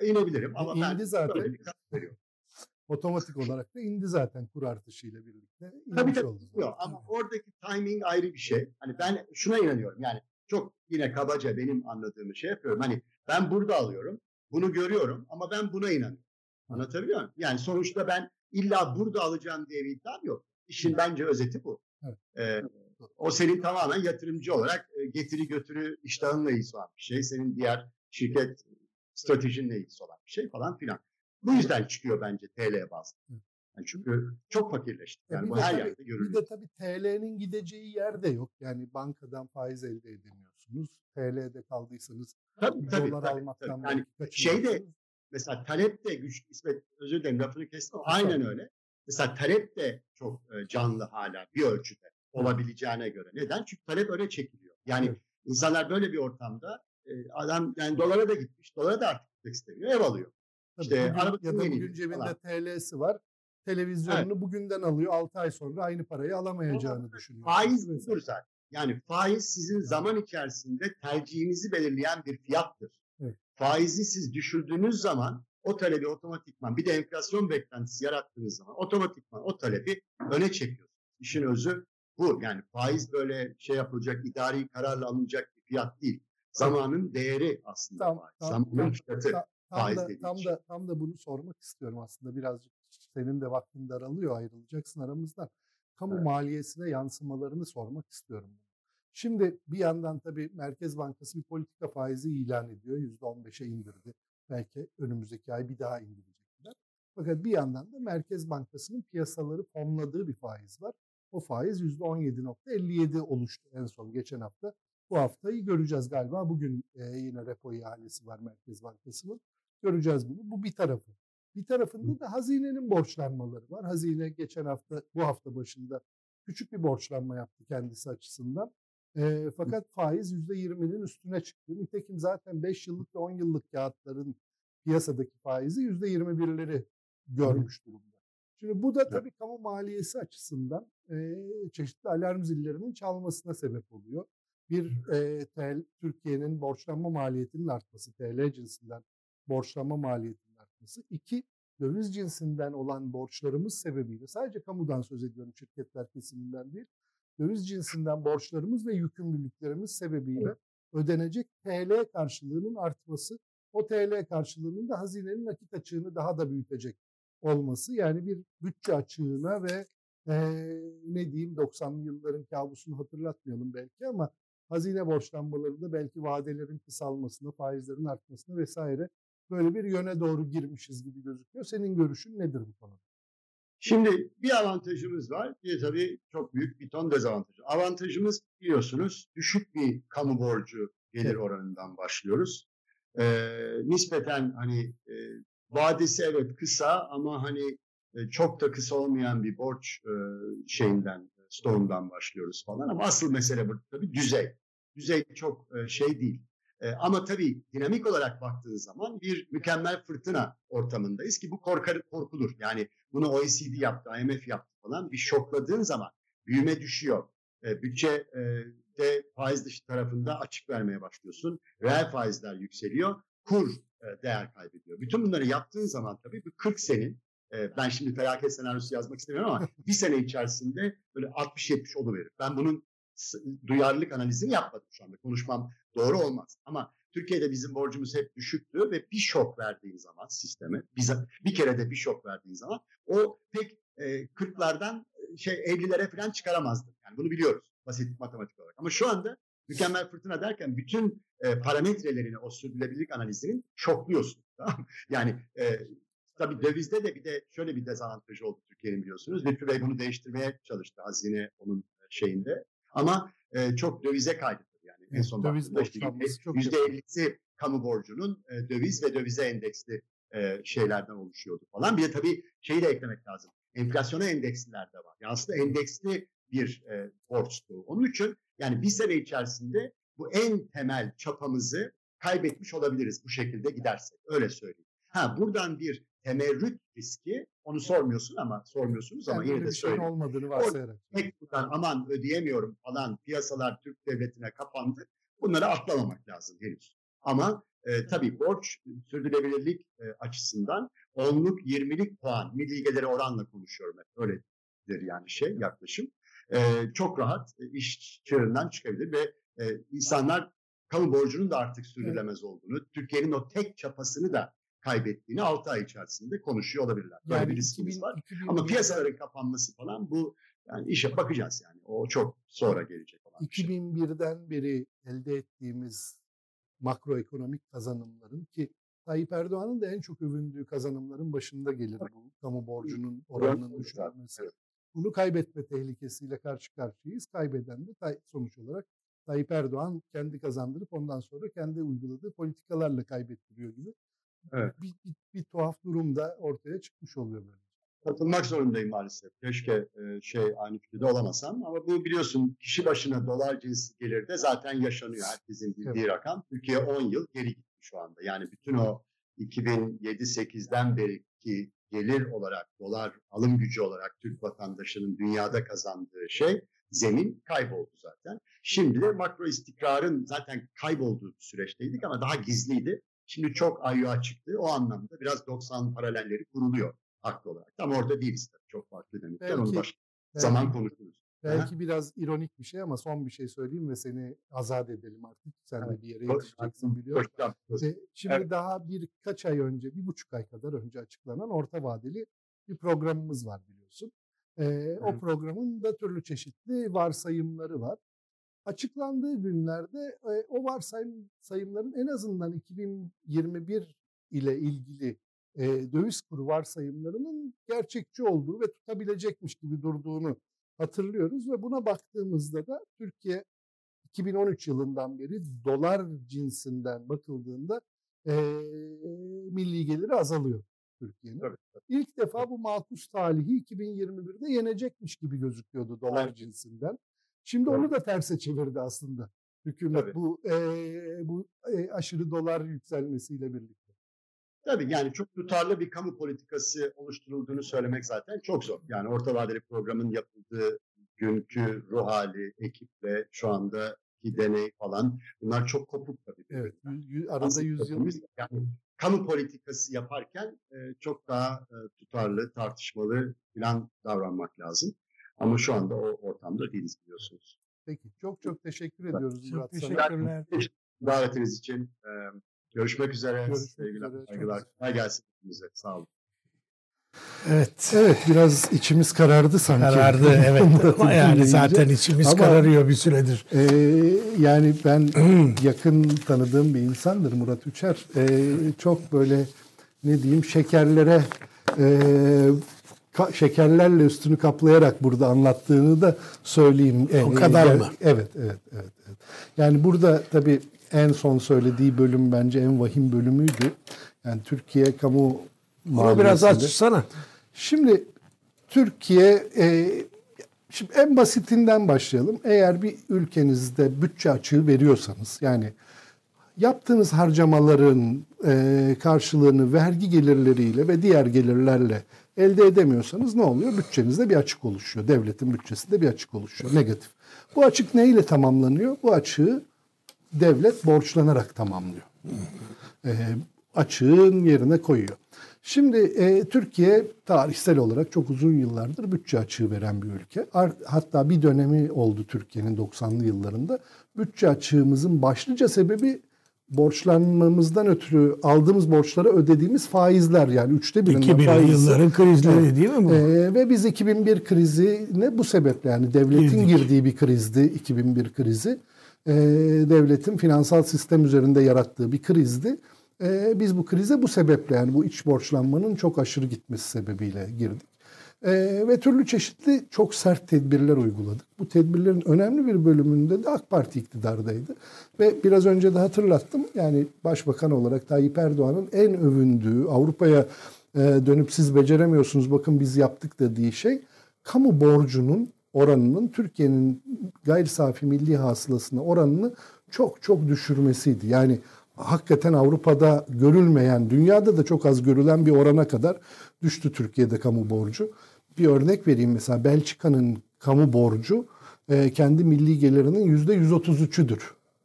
e, inebilirim ama indi ben zaten. böyle bir karar veriyorum. Otomatik olarak da indi zaten kur artışıyla birlikte. Tabii tabii oldu yok. zaten. ama oradaki timing ayrı bir şey. Hani ben şuna inanıyorum. Yani çok yine kabaca benim anladığım şey yapıyorum. Hani ben burada alıyorum. Bunu görüyorum ama ben buna inanıyorum. Anlatabiliyor muyum? Yani sonuçta ben illa burada alacağım diye bir iddiam yok. İşin bence özeti bu. Evet. Ee, o senin tamamen yatırımcı olarak getiri götürü iştahınla ilgisi olan bir şey. Senin diğer şirket stratejinle ilgisi olan bir şey falan filan. Bu yüzden çıkıyor bence TL bazlı. Yani çünkü çok fakirleştik. Ya Yani bir bu her tabii- yerde Bir görülüyor. de tabii TL'nin gideceği yer de yok. Yani bankadan faiz elde edemiyorsunuz. TL'de kaldıysanız Tabii tabii. dolar tabii, almaktan tabii. Yani belki şey de kaçınıyorsunuz. mesela talep de güçlü. İsmet özür dilerim lafını kestim. Aynen öyle. Mesela talep de çok e, canlı hala bir ölçüde olabileceğine göre. Neden? Çünkü talep öne çekiliyor. Yani Evet. insanlar böyle bir ortamda e, adam yani dolara da gitmiş. Dolara da artık gitmek istemiyor. Ev alıyor. Tabii İşte bugün, arabasını ya da bugün cebinde falan. TL'si var. Televizyonunu bugünden alıyor. 6 ay sonra aynı parayı alamayacağını düşünüyor. Faiz budur zaten. Yani faiz sizin zaman içerisinde tercihinizi belirleyen bir fiyattır. Evet. Faizi siz düşürdüğünüz zaman o talebi otomatikman bir de enflasyon beklentisi yarattığınız zaman otomatikman o talebi öne çekiyorsunuz. İşin özü bu. Yani faiz böyle şey yapılacak, idari kararla alınacak bir fiyat değil. Zamanın değeri aslında Tam- faiz. tam- Zamanın tam- fiyatı. tam- Tam faiz da, tam da tam da bunu sormak istiyorum aslında birazcık senin de vaktin daralıyor ayrılacaksın aramızdan. Kamu Evet. maliyesine yansımalarını sormak istiyorum. Şimdi bir yandan tabii Merkez Bankası bir politika faizi ilan ediyor. %15'e indirdi. Belki önümüzdeki ay bir daha indirecekler. Fakat bir yandan da Merkez Bankası'nın piyasaları fonladığı bir faiz var. O faiz %17.57 oluştu en son geçen hafta. Bu haftayı göreceğiz galiba. Bugün yine repo ihalesi var Merkez Bankası'nın. Göreceğiz bunu. Bu bir tarafı. Bir tarafında da hazinenin borçlanmaları var. Hazine geçen hafta, bu hafta başında küçük bir borçlanma yaptı kendisi açısından. E, fakat faiz %20'nin üstüne çıktı. Nitekim zaten 5 yıllık ve 10 yıllık kağıtların piyasadaki faizi %21'leri görmüş durumda. Şimdi bu da tabii kamu maliyesi açısından e, çeşitli alarm zillerinin çalmasına sebep oluyor. Bir e, Türkiye'nin borçlanma maliyetinin artması, TL cinsinden borçlanma maliyetinin artması. İki, döviz cinsinden olan borçlarımız sebebiyle, sadece kamudan söz ediyorum şirketler kesiminden değil, döviz cinsinden borçlarımız ve yükümlülüklerimiz sebebiyle ödenecek TL karşılığının artması, o TL karşılığının da hazinenin nakit açığını daha da büyütecek olması. Yani bir bütçe açığına ve e, ne diyeyim 90'lı yılların kabusunu hatırlatmayalım belki ama hazine borçlanmalarında belki vadelerin kısalmasına, faizlerin artmasına vesaire böyle bir yöne doğru girmişiz gibi gözüküyor. Senin görüşün nedir bu konuda? Şimdi bir avantajımız var. Bir de tabii çok büyük bir ton dezavantajı. Avantajımız biliyorsunuz düşük bir kamu borcu gelir Evet. oranından başlıyoruz. Ee, nispeten hani e, vadesi evet kısa ama hani e, çok da kısa olmayan bir borç e, şeyinden, stoğundan başlıyoruz falan. Ama asıl mesele burada tabii düzey. Düzey çok e, şey değil. E, ama tabii dinamik olarak baktığınız zaman bir mükemmel fırtına ortamındayız ki bu korkar, korkulur. Yani bunu OECD yaptı, IMF yaptı falan. Bir şokladığın zaman büyüme düşüyor. E, bütçe e, de faiz dışı tarafında açık vermeye başlıyorsun. Reel faizler yükseliyor. Kur e, değer kaybediyor. Bütün bunları yaptığın zaman tabii bu 40 senin e, ben şimdi felaket senaryosu yazmak istemiyorum ama bir sene içerisinde böyle 60-70 oluverir. Ben bunun duyarlılık analizini yapmadım şu anda. Konuşmam doğru olmaz. Ama Türkiye'de bizim borcumuz hep düşüktü ve bir şok verdiğin zaman sisteme, bize bir kere de bir şok verdiğin zaman o pek e, 40'lardan e, şey 50'lere falan çıkaramazdı. Yani bunu biliyoruz basit matematik olarak. Ama şu anda mükemmel fırtına derken bütün e, parametrelerini o sürdürülebilirlik analizinin şokluyorsun. Tamam? Yani e, tabii dövizde de bir de şöyle bir dezavantajı oldu Türkiye'nin biliyorsunuz. Lütfü Bey bunu değiştirmeye çalıştı hazine onun şeyinde. Ama e, çok dövize kaydı. En son döviz borçlanması çok yüzde 50'si kamu borcunun e, döviz ve dövize endeksli e, şeylerden oluşuyordu falan. Bir de tabii şeyi de eklemek lazım. Enflasyona endeksliler de var. Yani aslında endeksli bir e, borçtu. Onun için yani bir sene içerisinde bu en temel çapamızı kaybetmiş olabiliriz bu şekilde gidersek. Öyle söyleyeyim. Ha buradan bir temerrüt riski onu sormuyorsun ama sormuyorsunuz ama Yani yine de bir şeyin söyleyeyim. olmadığını varsayarak. Tek buradan aman ödeyemiyorum falan piyasalar Türk devletine kapandı. Bunları atlamamak lazım henüz. Ama e, tabii borç sürdürülebilirlik e, açısından onluk 20'lik puan milli geliri oranla konuşuyorum hep. Öyledir yani şey yaklaşım. E, çok rahat e, iş çığırından çıkabilir ve e, insanlar kamu borcunun da artık sürdürülemez olduğunu, Türkiye'nin o tek çapasını da kaybettiğini 6 ay içerisinde konuşuyor olabilirler. Böyle Yani bir riskimiz 2000 var. 2000 Ama piyasaların kapanması falan bu yani işe bakacağız yani. O çok sonra gelecek olan bir şey. 2001'den beri elde ettiğimiz makroekonomik kazanımların ki Tayyip Erdoğan'ın da en çok övündüğü kazanımların başında gelir bu kamu borcunun oranının düşürülmesi. Evet. Bunu kaybetme tehlikesiyle karşı karşıyayız. Kaybeden de sonuç olarak Tayyip Erdoğan kendi kazandırıp ondan sonra kendi uyguladığı politikalarla kaybettiriyor gibi. Evet. Bir, bir, bir tuhaf durum da ortaya çıkmış oluyor böyle. Katılmak zorundayım maalesef. Keşke e, şey aynı fikirde olamasam ama bu biliyorsun kişi başına dolar cinsi gelirde zaten yaşanıyor. Herkesin bildiği rakam. Türkiye 10 yıl geri gitti şu anda. Yani bütün o 2007-8'den beriki gelir olarak, dolar alım gücü olarak Türk vatandaşının dünyada kazandığı şey zemin kayboldu zaten. Şimdi de makro istikrarın zaten kaybolduğu bir süreçteydik ama daha gizliydi. Şimdi çok ayyuğa çıktı. O anlamda biraz 90 paralelleri kuruluyor haklı olarak. Tam orada değiliz tabii. Çok farklı. Onu Belki- başka Belki- zaman konuşuruz. Belki biraz ironik bir şey ama son bir şey söyleyeyim ve seni azat edelim artık. Sen de Evet. bir yere yetişeceksin biliyorum. Şimdi daha birkaç ay önce, bir buçuk ay kadar önce açıklanan orta vadeli bir programımız var biliyorsun. E, o programın da türlü çeşitli varsayımları var. Açıklandığı günlerde e, o varsayımların en azından 2021 ile ilgili e, döviz kuru varsayımlarının gerçekçi olduğu ve tutabilecekmiş gibi durduğunu hatırlıyoruz ve buna baktığımızda da Türkiye 2013 yılından beri dolar cinsinden bakıldığında eee milli geliri azalıyor Türkiye'nin. Tabii, İlk defa bu makus talihi 2021'de yenecekmiş gibi gözüküyordu dolar Evet. cinsinden. Şimdi onu da terse çevirdi aslında hükümet Tabii. bu eee, bu eee, aşırı dolar yükselmesiyle birlikte. Tabii yani çok tutarlı bir kamu politikası oluşturulduğunu söylemek zaten çok zor. Yani orta vadeli programın yapıldığı günkü ruh hali, ekip ve şu andaki deney falan bunlar çok kopuk tabii. Evet, arada Aslında 100 yıl biz yani kamu politikası yaparken e, çok daha e, tutarlı, tartışmalı falan davranmak lazım. Ama şu anda o ortamda değiliz biliyorsunuz. Peki çok çok teşekkür ediyoruz Çok Murat sana. teşekkürler. Davetiniz için e, görüşmek üzere. Görüşmek Sevgiler, üzere, saygılar. Kolay gelsin hepinize. Sağ olun. Evet. Evet biraz içimiz karardı sanki. Karardı evet ama yani zaten içimiz Ama- kararıyor bir süredir. Ee, yani ben yakın tanıdığım bir insandır Murat Üçer. Ee, çok böyle ne diyeyim şekerlere e, şekerlerle üstünü kaplayarak burada anlattığını da söyleyeyim. O kadar mı? Evet, evet, evet, evet. Yani burada tabii en son söylediği bölüm bence en vahim bölümüydü. Yani Türkiye kamu Onu biraz açsana. Şimdi Türkiye e, şimdi en basitinden başlayalım. Eğer bir ülkenizde bütçe açığı veriyorsanız yani yaptığınız harcamaların e, karşılığını vergi gelirleriyle ve diğer gelirlerle elde edemiyorsanız ne oluyor? Bütçenizde bir açık oluşuyor. Devletin bütçesinde bir açık oluşuyor. Negatif. Bu açık neyle tamamlanıyor? Bu açığı devlet borçlanarak tamamlıyor. E, açığın yerine koyuyor. Şimdi e, Türkiye tarihsel olarak çok uzun yıllardır bütçe açığı veren bir ülke. Hatta bir dönemi oldu Türkiye'nin 90'lı yıllarında. Bütçe açığımızın başlıca sebebi borçlanmamızdan ötürü aldığımız borçlara ödediğimiz faizler yani üçte birinden 2000'li faiz. yılların krizleri değil mi bu? Ee, ve biz 2001 krizi ne bu sebeple yani devletin Girdik. girdiği bir krizdi 2001 krizi. Ee, devletin finansal sistem üzerinde yarattığı bir krizdi. Ee, biz bu krize bu sebeple yani bu iç borçlanmanın çok aşırı gitmesi sebebiyle girdik. Ee, ve türlü çeşitli çok sert tedbirler uyguladık. Bu tedbirlerin önemli bir bölümünde de AK Parti iktidardaydı. Ve biraz önce de hatırlattım yani başbakan olarak Tayyip Erdoğan'ın en övündüğü Avrupa'ya e, dönüp siz beceremiyorsunuz bakın biz yaptık dediği şey kamu borcunun oranının Türkiye'nin gayri safi milli hasılasına oranını çok çok düşürmesiydi. Yani hakikaten Avrupa'da görülmeyen, dünyada da çok az görülen bir orana kadar düştü Türkiye'de kamu borcu. Bir örnek vereyim mesela Belçika'nın kamu borcu e, kendi milli gelirinin yüzde 133'üdür.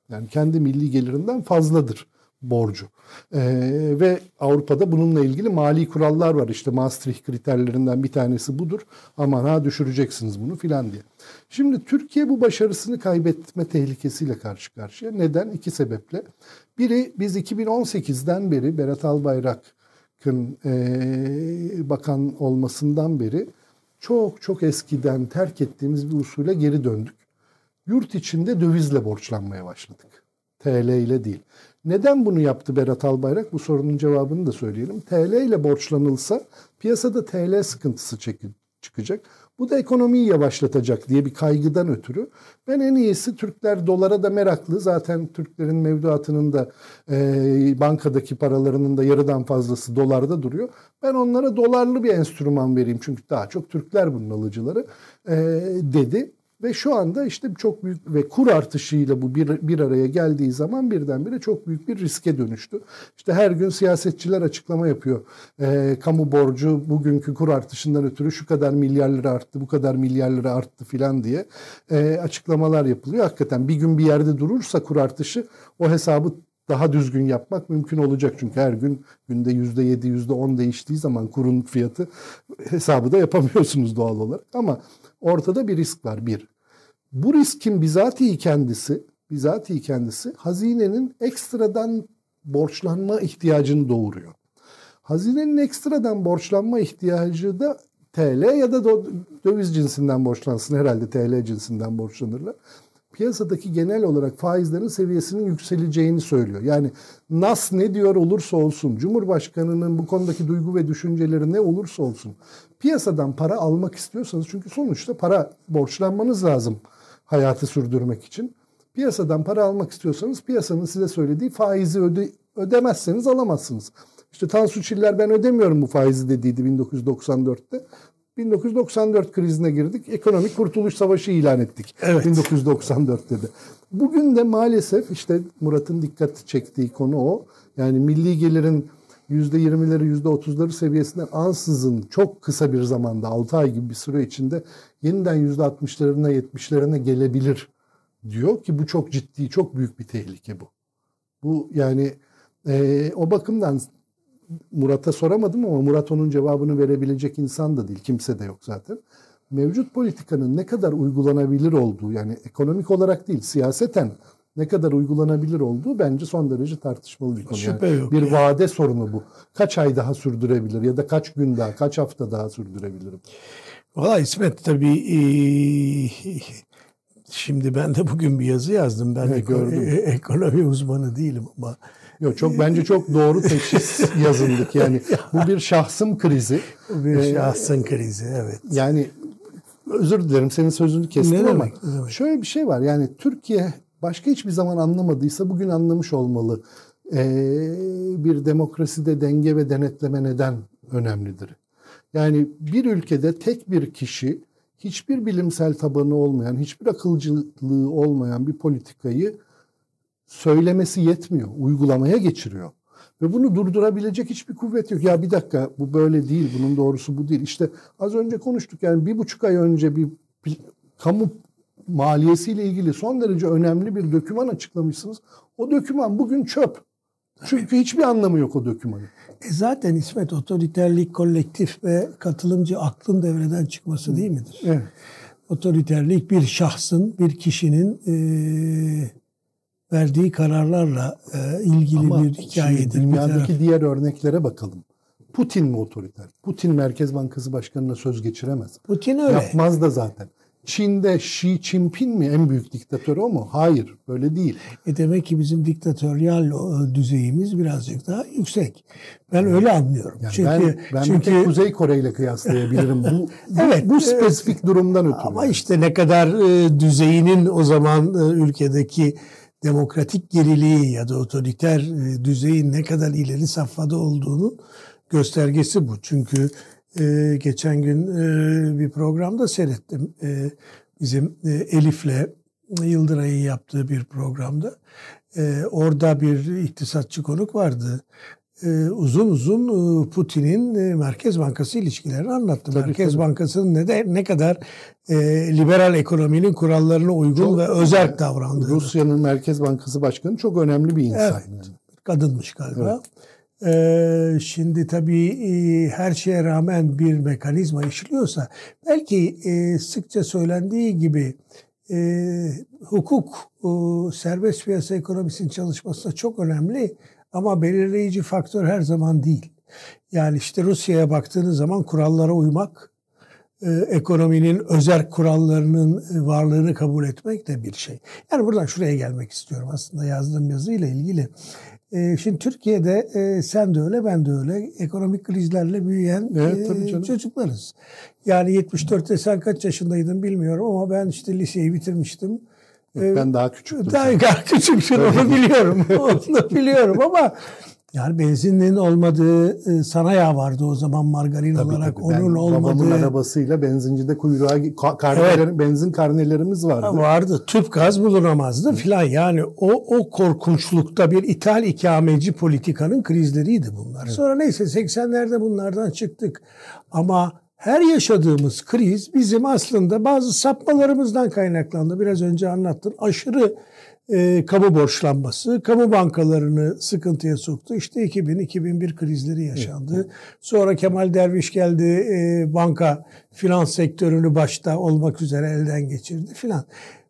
Yani kendi milli gelirinden fazladır borcu. Ee, ve Avrupa'da bununla ilgili mali kurallar var. İşte Maastricht kriterlerinden bir tanesi budur. Aman ha düşüreceksiniz bunu filan diye. Şimdi Türkiye bu başarısını kaybetme tehlikesiyle karşı karşıya. Neden? İki sebeple. Biri biz 2018'den beri Berat Albayrak'ın e, bakan olmasından beri çok çok eskiden terk ettiğimiz bir usule geri döndük. Yurt içinde dövizle borçlanmaya başladık. TL ile değil. Neden bunu yaptı Berat Albayrak? Bu sorunun cevabını da söyleyelim. TL ile borçlanılsa piyasada TL sıkıntısı çıkacak. Bu da ekonomiyi yavaşlatacak diye bir kaygıdan ötürü. Ben en iyisi Türkler dolara da meraklı. Zaten Türklerin mevduatının da e, bankadaki paralarının da yarıdan fazlası dolarda duruyor. Ben onlara dolarlı bir enstrüman vereyim. Çünkü daha çok Türkler bunun alıcıları e, dedi. Ve şu anda işte çok büyük ve kur artışıyla bu bir, bir araya geldiği zaman birdenbire çok büyük bir riske dönüştü. İşte her gün siyasetçiler açıklama yapıyor. E, kamu borcu bugünkü kur artışından ötürü şu kadar milyar lira arttı, bu kadar milyar lira arttı filan diye e, açıklamalar yapılıyor. Hakikaten bir gün bir yerde durursa kur artışı o hesabı daha düzgün yapmak mümkün olacak. Çünkü her gün günde yüzde yedi, yüzde on değiştiği zaman kurun fiyatı hesabı da yapamıyorsunuz doğal olarak. Ama ortada bir risk var bir. Bu riskin bizatihi kendisi, bizatihi kendisi hazinenin ekstradan borçlanma ihtiyacını doğuruyor. Hazinenin ekstradan borçlanma ihtiyacı da TL ya da döviz cinsinden borçlansın. Herhalde TL cinsinden borçlanırlar. Piyasadaki genel olarak faizlerin seviyesinin yükseleceğini söylüyor. Yani NAS ne diyor olursa olsun, Cumhurbaşkanı'nın bu konudaki duygu ve düşünceleri ne olursa olsun, piyasadan para almak istiyorsanız çünkü sonuçta para borçlanmanız lazım hayatı sürdürmek için. Piyasadan para almak istiyorsanız piyasanın size söylediği faizi öde, ödemezseniz alamazsınız. İşte Tansu Çiller ben ödemiyorum bu faizi dediydi 1994'te. 1994 krizine girdik. Ekonomik kurtuluş savaşı ilan ettik. Evet. 1994'te de. Bugün de maalesef işte Murat'ın dikkat çektiği konu o. Yani milli gelirin %20'leri %30'ları seviyesinden ansızın çok kısa bir zamanda 6 ay gibi bir süre içinde yeniden %60'larına 70'lerine gelebilir diyor ki bu çok ciddi çok büyük bir tehlike bu. Bu yani e, o bakımdan Murat'a soramadım ama Murat onun cevabını verebilecek insan da değil. Kimse de yok zaten. Mevcut politikanın ne kadar uygulanabilir olduğu yani ekonomik olarak değil siyaseten ne kadar uygulanabilir olduğu bence son derece tartışmalı bir konu. Şüphe yani yok. Bir yani. vade sorunu bu. Kaç ay daha sürdürebilir ya da kaç gün daha, kaç hafta daha sürdürebilirim? Valla İsmet tabii e, şimdi ben de bugün bir yazı yazdım. Ben evet, gördüm. E, ekonomi uzmanı değilim ama Yok çok bence çok doğru teşhis yazıldık. Yani bu bir şahsım krizi. Bir ee, şahsın krizi evet. Yani özür dilerim senin sözünü kestim ne ama demek, ne demek? şöyle bir şey var. Yani Türkiye başka hiçbir zaman anlamadıysa bugün anlamış olmalı. Ee, bir demokraside denge ve denetleme neden önemlidir? Yani bir ülkede tek bir kişi hiçbir bilimsel tabanı olmayan, hiçbir akılcılığı olmayan bir politikayı söylemesi yetmiyor. Uygulamaya geçiriyor. Ve bunu durdurabilecek hiçbir kuvvet yok. Ya bir dakika bu böyle değil, bunun doğrusu bu değil. İşte az önce konuştuk yani bir buçuk ay önce bir kamu maliyesiyle ilgili son derece önemli bir döküman açıklamışsınız. O döküman bugün çöp. Çünkü hiçbir anlamı yok o dökümanın. E zaten İsmet otoriterlik kolektif ve katılımcı aklın devreden çıkması değil midir? Evet. Otoriterlik bir şahsın, bir kişinin e, verdiği kararlarla e, ilgili Ama bir hikayedir. Dünyadaki bir diğer örneklere bakalım. Putin mi otoriter? Putin Merkez Bankası Başkanı'na söz geçiremez. Putin öyle. Yapmaz da zaten. Çin'de Xi Jinping mi en büyük diktatör o mu? Hayır, böyle değil. E demek ki bizim diktatöryal e, düzeyimiz birazcık daha yüksek. Ben öyle anlıyorum. Yani çünkü ben, ben çünkü Kuzey Kore ile kıyaslayabilirim. bu, evet, bu, bu spesifik durumdan ötürü. Ama işte ne kadar e, düzeyinin o zaman e, ülkedeki demokratik geriliği ya da otoriter e, düzeyin ne kadar ileri safhada olduğunu göstergesi bu. Çünkü e, geçen gün e, bir programda seyrettim. E, bizim e, Elif'le Yıldıray'ın yaptığı bir programda. e, orada bir iktisatçı konuk vardı. E, uzun uzun e, Putin'in e, Merkez Bankası ilişkilerini anlattı. Tabii, Merkez tabii. Bankası'nın ne, de, ne kadar e, liberal ekonominin kurallarına uygun Çok- ve özerk davrandığını. Rusya'nın Merkez Bankası Başkanı çok önemli bir insan. Evet. yani. kadınmış galiba. Ee, şimdi tabii e, her şeye rağmen bir mekanizma işliyorsa belki e, sıkça söylendiği gibi e, hukuk e, serbest piyasa ekonomisinin çalışmasında çok önemli ama belirleyici faktör her zaman değil. Yani işte Rusya'ya baktığınız zaman kurallara uymak, e, ekonominin özel kurallarının e, varlığını kabul etmek de bir şey. Yani buradan şuraya gelmek istiyorum aslında yazdığım yazıyla ilgili. E, şimdi Türkiye'de e, sen de öyle ben de öyle ekonomik krizlerle büyüyen Evet, e, çocuklarız. Yani 74'te sen kaç yaşındaydın bilmiyorum ama ben işte liseyi bitirmiştim. Ben daha küçüktüm. daha daha küçüksün onu biliyorum. onu biliyorum ama yani benzinin olmadığı e, sana yağ vardı o zaman margarin Tabii, olarak. tabii. Ben Onun babamın olmadığı arabasıyla benzincide kuyruğa ka- karnelerin, benzin karnelerimiz vardı. vardı. Tüp gaz bulunamazdı filan. Yani o o korkunçlukta bir ithal ikameci politikanın krizleriydi bunlar. Sonra neyse 80'lerde bunlardan çıktık. Ama her yaşadığımız kriz bizim aslında bazı sapmalarımızdan kaynaklandı. Biraz önce anlattım. Aşırı e, kamu borçlanması, kamu bankalarını sıkıntıya soktu. İşte 2000-2001 krizleri yaşandı. Sonra Kemal Derviş geldi, e, banka, finans sektörünü başta olmak üzere elden geçirdi filan.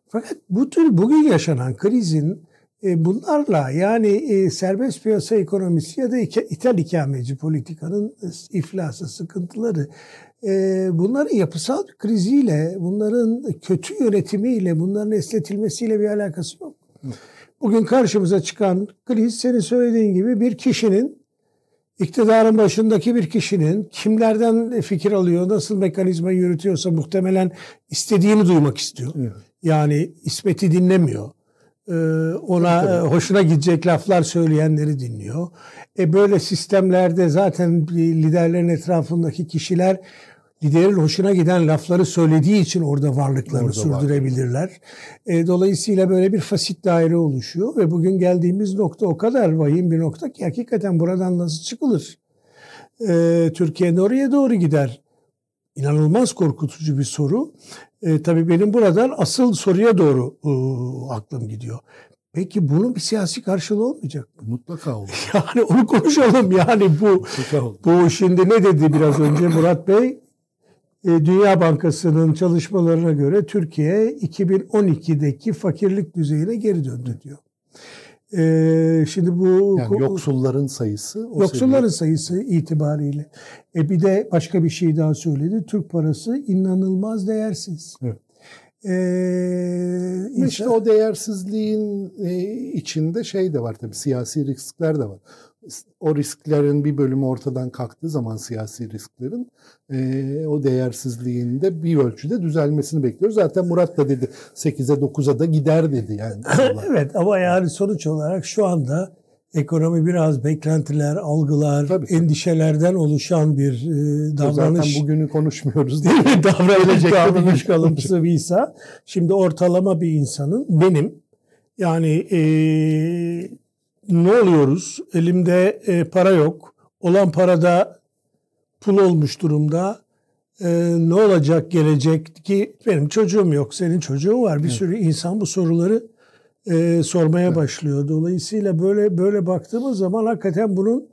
Fakat bu tür bugün yaşanan krizin e, bunlarla yani e, serbest piyasa ekonomisi ya da ithal ikameci politikanın e, iflası, sıkıntıları e, bunların yapısal kriziyle, bunların kötü yönetimiyle, bunların esnetilmesiyle bir alakası yok. Bugün karşımıza çıkan kriz senin söylediğin gibi bir kişinin iktidarın başındaki bir kişinin kimlerden fikir alıyor, nasıl mekanizma yürütüyorsa muhtemelen istediğini duymak istiyor. Evet. Yani İsmet'i dinlemiyor. Ee, ona Tabii, hoşuna gidecek laflar söyleyenleri dinliyor. E böyle sistemlerde zaten liderlerin etrafındaki kişiler liderin hoşuna giden lafları söylediği için orada varlıklarını Orada sürdürebilirler. E, dolayısıyla böyle bir fasit daire oluşuyor ve bugün geldiğimiz nokta o kadar vahim bir nokta ki hakikaten buradan nasıl çıkılır? E, Türkiye oraya doğru gider. İnanılmaz korkutucu bir soru. E, tabii benim buradan asıl soruya doğru e, aklım gidiyor. Peki bunun bir siyasi karşılığı olmayacak mı? Mutlaka olur. Yani onu konuşalım. Yani bu bu şimdi ne dedi biraz önce Murat Bey? E, Dünya Bankası'nın çalışmalarına göre Türkiye 2012'deki fakirlik düzeyine geri döndü diyor. E, şimdi bu Yani yoksulların sayısı o yoksulların sayısı itibariyle. E bir de başka bir şey daha söyledi. Türk parası inanılmaz değersiz. Evet. E, Ama İşte o değersizliğin e, içinde şey de var tabii siyasi riskler de var. O risklerin bir bölümü ortadan kalktığı zaman siyasi risklerin e, o değersizliğin de bir ölçüde düzelmesini bekliyoruz. Zaten Murat da dedi 8'e 9'a da gider dedi yani. Evet ama yani sonuç olarak şu anda ekonomi biraz beklentiler, algılar, Tabii, tabii. endişelerden oluşan bir e, davranış. Zaten bugünü konuşmuyoruz. Değil mi? davranış, davranış bir- kalıntısı bir ise. Şimdi ortalama bir insanın benim yani e, ne oluyoruz? Elimde e, para yok. Olan parada pul olmuş durumda. E, ne olacak gelecek ki benim çocuğum yok, senin çocuğun var. Bir sürü insan bu soruları e, sormaya başlıyor. Dolayısıyla böyle böyle baktığımız zaman hakikaten bunun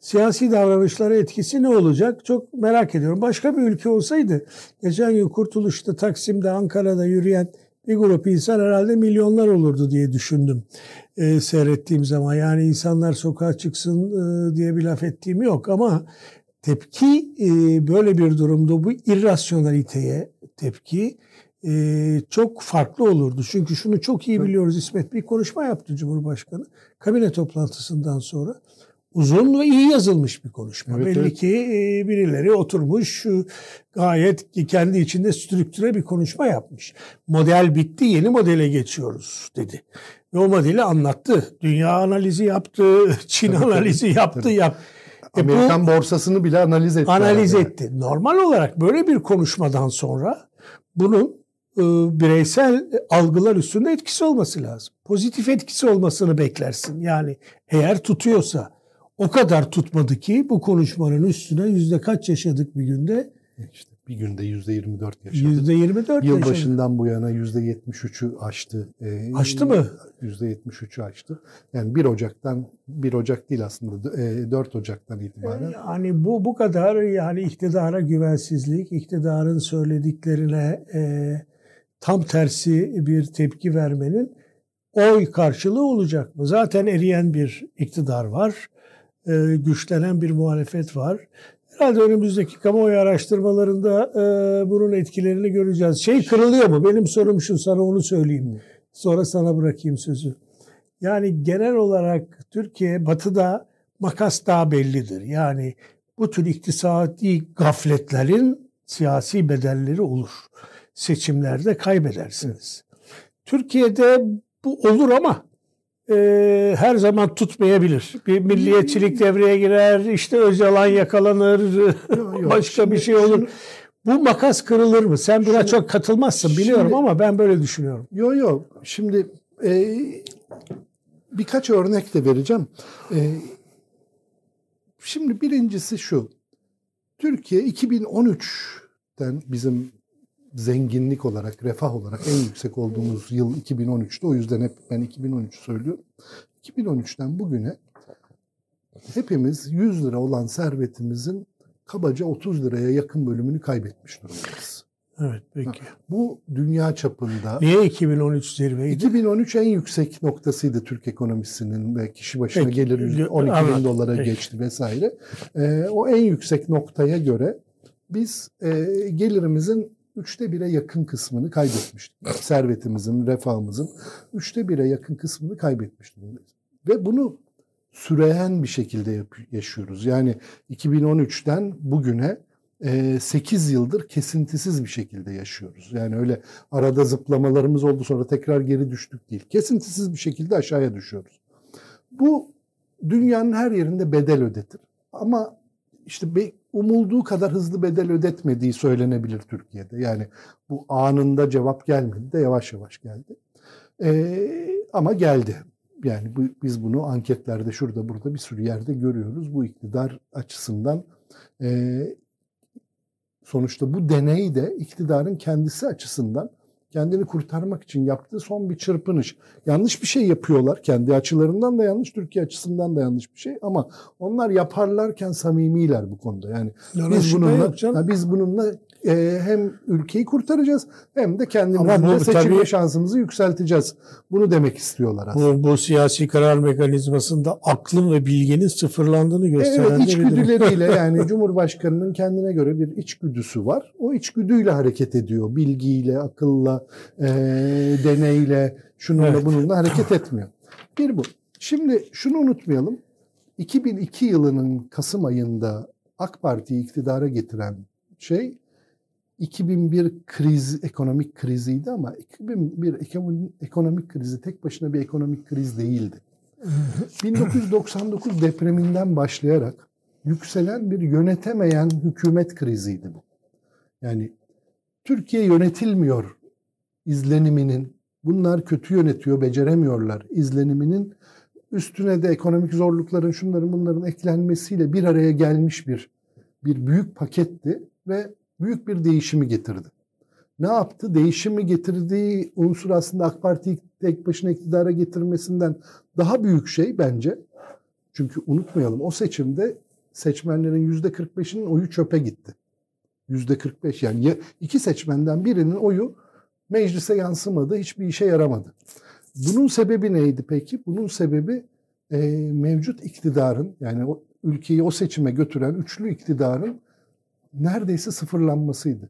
siyasi davranışlara etkisi ne olacak? Çok merak ediyorum. Başka bir ülke olsaydı geçen gün Kurtuluş'ta, Taksim'de, Ankara'da yürüyen bir grup insan herhalde milyonlar olurdu diye düşündüm e, seyrettiğim zaman. Yani insanlar sokağa çıksın e, diye bir laf ettiğim yok ama tepki e, böyle bir durumda bu irrasyonaliteye tepki e, çok farklı olurdu. Çünkü şunu çok iyi biliyoruz İsmet bir konuşma yaptı Cumhurbaşkanı kabine toplantısından sonra. Uzun ve iyi yazılmış bir konuşma. Evet, Belli evet. ki e, birileri oturmuş şu gayet kendi içinde strüktüre bir konuşma yapmış. Model bitti yeni modele geçiyoruz dedi. Ve o modeli anlattı. Dünya analizi yaptı, Çin Tabii, tabii. analizi yaptı. Tabii. Yap. E bu- Amerikan borsasını bile analiz etti. analiz yani. etti. Normal olarak böyle bir konuşmadan sonra bunun e, bireysel algılar üstünde etkisi olması lazım. Pozitif etkisi olmasını beklersin. Yani eğer tutuyorsa o kadar tutmadı ki bu konuşmanın üstüne yüzde kaç yaşadık bir günde? İşte bir günde yüzde 24 yaşadık. Yüzde 24 Yıl başından bu yana yüzde 73'ü aştı. Ee, Aştı mı? Yüzde 73'ü aştı. Yani 1 Ocak'tan 1 Ocak değil aslında e, 4 Ocak'tan itibaren. Yani bu bu kadar yani iktidara güvensizlik, iktidarın söylediklerine e, tam tersi bir tepki vermenin oy karşılığı olacak mı? Zaten eriyen bir iktidar var, e, güçlenen bir muhalefet var. Herhalde önümüzdeki kamuoyu araştırmalarında e, bunun etkilerini göreceğiz. Şey kırılıyor mu? Benim sorum şu, sana onu söyleyeyim. Sonra sana bırakayım sözü. Yani genel olarak Türkiye batıda makas daha bellidir. Yani bu tür iktisadi gafletlerin siyasi bedelleri olur. Seçimlerde kaybedersiniz. Türkiye'de bu olur ama e, her zaman tutmayabilir. Bir milliyetçilik devreye girer, işte Öcalan yakalanır, Yok, yok. başka bir Şimdi- şey olur. şimdi- Bu makas kırılır mı? Sen buna Şimdi- çok katılmazsın biliyorum şimdi- ama ben böyle düşünüyorum. Yok yok. Şimdi e, birkaç örnek de vereceğim. E, şimdi birincisi şu. Türkiye 2013'ten bizim zenginlik olarak, refah olarak en yüksek olduğumuz yıl 2013'te. O yüzden hep ben 2013 söylüyorum. 2013'ten bugüne hepimiz 100 lira olan servetimizin kabaca 30 liraya yakın bölümünü kaybetmiş durumdayız. Evet peki. Bu dünya çapında Niye 2013 zirveydi? 2013 en yüksek noktasıydı Türk ekonomisinin ve kişi başına Peki. gelir yüzde 12 bin Evet. dolara Peki. geçti vesaire. Ee, o en yüksek noktaya göre biz e, gelirimizin üçte bire yakın kısmını kaybetmiştik. Servetimizin, refahımızın üçte bire yakın kısmını kaybetmiş durumdayız. Ve bunu süreyen bir şekilde yaşıyoruz. Yani 2013'ten bugüne 8 yıldır kesintisiz bir şekilde yaşıyoruz. Yani öyle arada zıplamalarımız oldu sonra tekrar geri düştük değil. Kesintisiz bir şekilde aşağıya düşüyoruz. Bu dünyanın her yerinde bedel ödetir. Ama işte umulduğu kadar hızlı bedel ödetmediği söylenebilir Türkiye'de. Yani bu anında cevap gelmedi de yavaş yavaş geldi. Ee, ama geldi. Yani bu, biz bunu anketlerde şurada burada bir sürü yerde görüyoruz. Bu iktidar açısından e, sonuçta bu deney de iktidarın kendisi açısından kendini kurtarmak için yaptığı son bir çırpınış. Yanlış bir şey yapıyorlar. Kendi açılarından da yanlış, Türkiye açısından da yanlış bir şey. Ama onlar yaparlarken samimiler bu konuda. Yani Yani biz bununla, ha, biz bununla e, hem ülkeyi kurtaracağız hem de seçilme tabii- şansımızı yükselteceğiz. Bunu demek istiyorlar aslında. Bu, bu siyasi karar mekanizmasında aklın ve bilgenin sıfırlandığını gösteren Evet içgüdüleriyle yani Cumhurbaşkanı'nın kendine göre bir içgüdüsü var. O içgüdüyle hareket ediyor. Bilgiyle, akılla, e, deneyle, şununla Evet. bununla hareket etmiyor. Bir bu. Şimdi şunu unutmayalım. 2002 yılının Kasım ayında AK Parti'yi iktidara getiren şey 2001 kriz, ekonomik kriziydi ama 2001 ekonomi- ekonomik krizi tek başına bir ekonomik kriz değildi. 1999 depreminden başlayarak yükselen bir yönetemeyen hükümet kriziydi bu. Yani Türkiye yönetilmiyor izleniminin, bunlar kötü yönetiyor, beceremiyorlar izleniminin üstüne de ekonomik zorlukların, şunların bunların eklenmesiyle bir araya gelmiş bir bir büyük paketti ve büyük bir değişimi getirdi. Ne yaptı? Değişimi getirdiği unsur aslında AK Parti'yi tek başına iktidara getirmesinden daha büyük şey bence. Çünkü unutmayalım o seçimde seçmenlerin yüzde 45'inin oyu çöpe gitti. Yüzde 45 yani ya- iki seçmenden birinin oyu meclise yansımadı, hiçbir işe yaramadı. Bunun sebebi neydi peki? Bunun sebebi e, mevcut iktidarın yani o ülkeyi o seçime götüren üçlü iktidarın neredeyse sıfırlanmasıydı.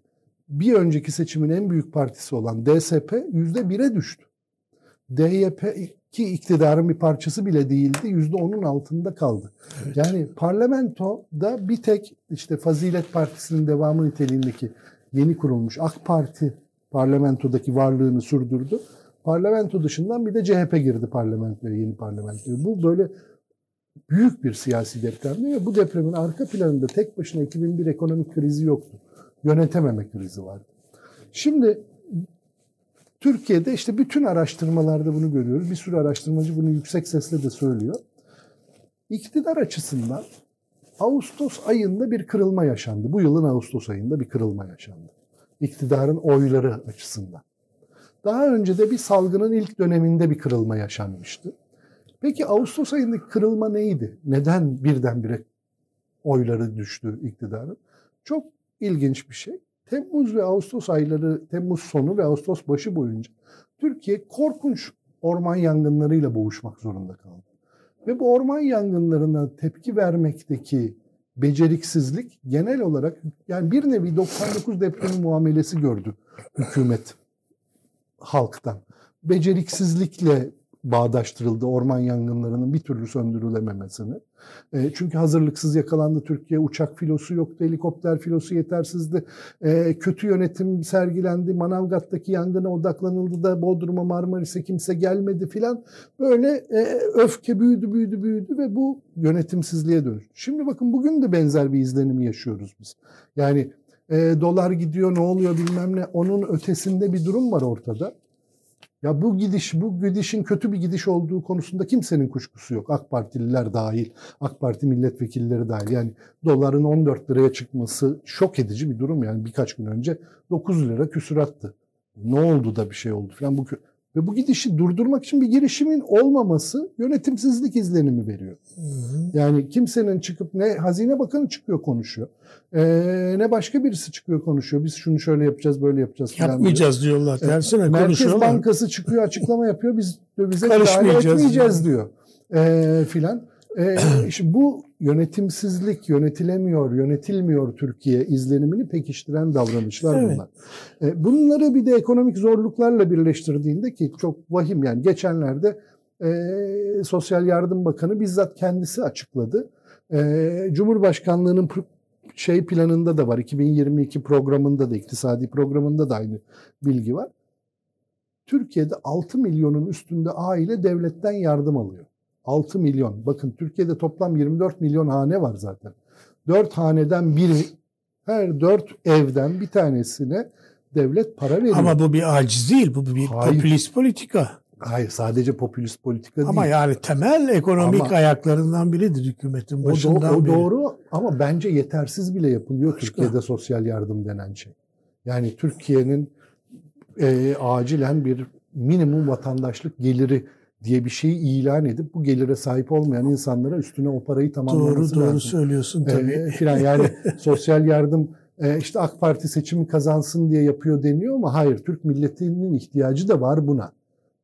Bir önceki seçimin en büyük partisi olan DSP yüzde bire düştü. DYP ki iktidarın bir parçası bile değildi. Yüzde onun altında kaldı. Yani parlamentoda bir tek işte Fazilet Partisi'nin devamı niteliğindeki yeni kurulmuş AK Parti parlamentodaki varlığını sürdürdü. Parlamento dışından bir de CHP girdi parlamentoya, yeni parlamentoya. Bu böyle büyük bir siyasi depremdi ve bu depremin arka planında tek başına 2001 ekonomik krizi yoktu. Yönetememe krizi vardı. Şimdi Türkiye'de işte bütün araştırmalarda bunu görüyoruz. Bir sürü araştırmacı bunu yüksek sesle de söylüyor. İktidar açısından Ağustos ayında bir kırılma yaşandı. Bu yılın Ağustos ayında bir kırılma yaşandı. İktidarın oyları açısından. Daha önce de bir salgının ilk döneminde bir kırılma yaşanmıştı. Peki Ağustos ayındaki kırılma neydi? Neden birdenbire oyları düştü iktidarın? Çok ilginç bir şey. Temmuz ve Ağustos ayları, Temmuz sonu ve Ağustos başı boyunca Türkiye korkunç orman yangınlarıyla boğuşmak zorunda kaldı. Ve bu orman yangınlarına tepki vermekteki beceriksizlik genel olarak yani bir nevi 99 depremi muamelesi gördü hükümet halktan. Beceriksizlikle bağdaştırıldı orman yangınlarının bir türlü söndürülememesini. E, çünkü hazırlıksız yakalandı Türkiye. Uçak filosu yoktu, helikopter filosu yetersizdi. E, kötü yönetim sergilendi. Manavgat'taki yangına odaklanıldı da Bodrum'a Marmaris'e kimse gelmedi filan. Böyle e, öfke büyüdü, büyüdü, büyüdü ve bu yönetimsizliğe dönüştü. Şimdi bakın bugün de benzer bir izlenimi yaşıyoruz biz. Yani e, dolar gidiyor ne oluyor bilmem ne onun ötesinde bir durum var ortada. Ya bu gidiş, bu gidişin kötü bir gidiş olduğu konusunda kimsenin kuşkusu yok. AK Partililer dahil, AK Parti milletvekilleri dahil. Yani doların 14 liraya çıkması şok edici bir durum. Yani birkaç gün önce 9 lira küsurattı. Ne oldu da bir şey oldu falan. Bu ve bu gidişi durdurmak için bir girişimin olmaması yönetimsizlik izlenimi veriyor. Hı hı. Yani kimsenin çıkıp ne Hazine Bakanı çıkıyor konuşuyor. Ee, ne başka birisi çıkıyor konuşuyor. Biz şunu şöyle yapacağız, böyle yapacağız Yapmayacağız diyor. diyorlar. Tersine Merkez konuşuyorlar. Bankası çıkıyor, açıklama yapıyor. Biz bize müdahale etmeyeceğiz diyor. Ee, filan. Ee, şimdi bu yönetimsizlik, yönetilemiyor, yönetilmiyor Türkiye izlenimini pekiştiren davranışlar Evet. bunlar. Ee, bunları bir de ekonomik zorluklarla birleştirdiğinde ki çok vahim yani geçenlerde e, Sosyal Yardım Bakanı bizzat kendisi açıkladı. E, Cumhurbaşkanlığının şey planında da var 2022 programında da iktisadi programında da aynı bilgi var. Türkiye'de 6 milyonun üstünde aile devletten yardım alıyor. 6 milyon. Bakın Türkiye'de toplam 24 milyon hane var zaten. 4 haneden biri, her 4 evden bir tanesine devlet para veriyor. Ama bu bir aciz değil. Bu bir Hayır. popülist politika. Hayır sadece popülist politika değil. Ama yani temel ekonomik Ama- ayaklarından biridir hükümetin o, do- başından o beri. doğru ama bence yetersiz bile yapılıyor Başka? Türkiye'de sosyal yardım denen şey. Yani Türkiye'nin e, acilen bir minimum vatandaşlık geliri diye bir şeyi ilan edip bu gelire sahip olmayan insanlara üstüne o parayı tamamlaması Doğru doğru lazım. söylüyorsun tabii. Ee, filan yani sosyal yardım e, işte AK Parti seçimi kazansın diye yapıyor deniyor ama hayır Türk milletinin ihtiyacı da var buna.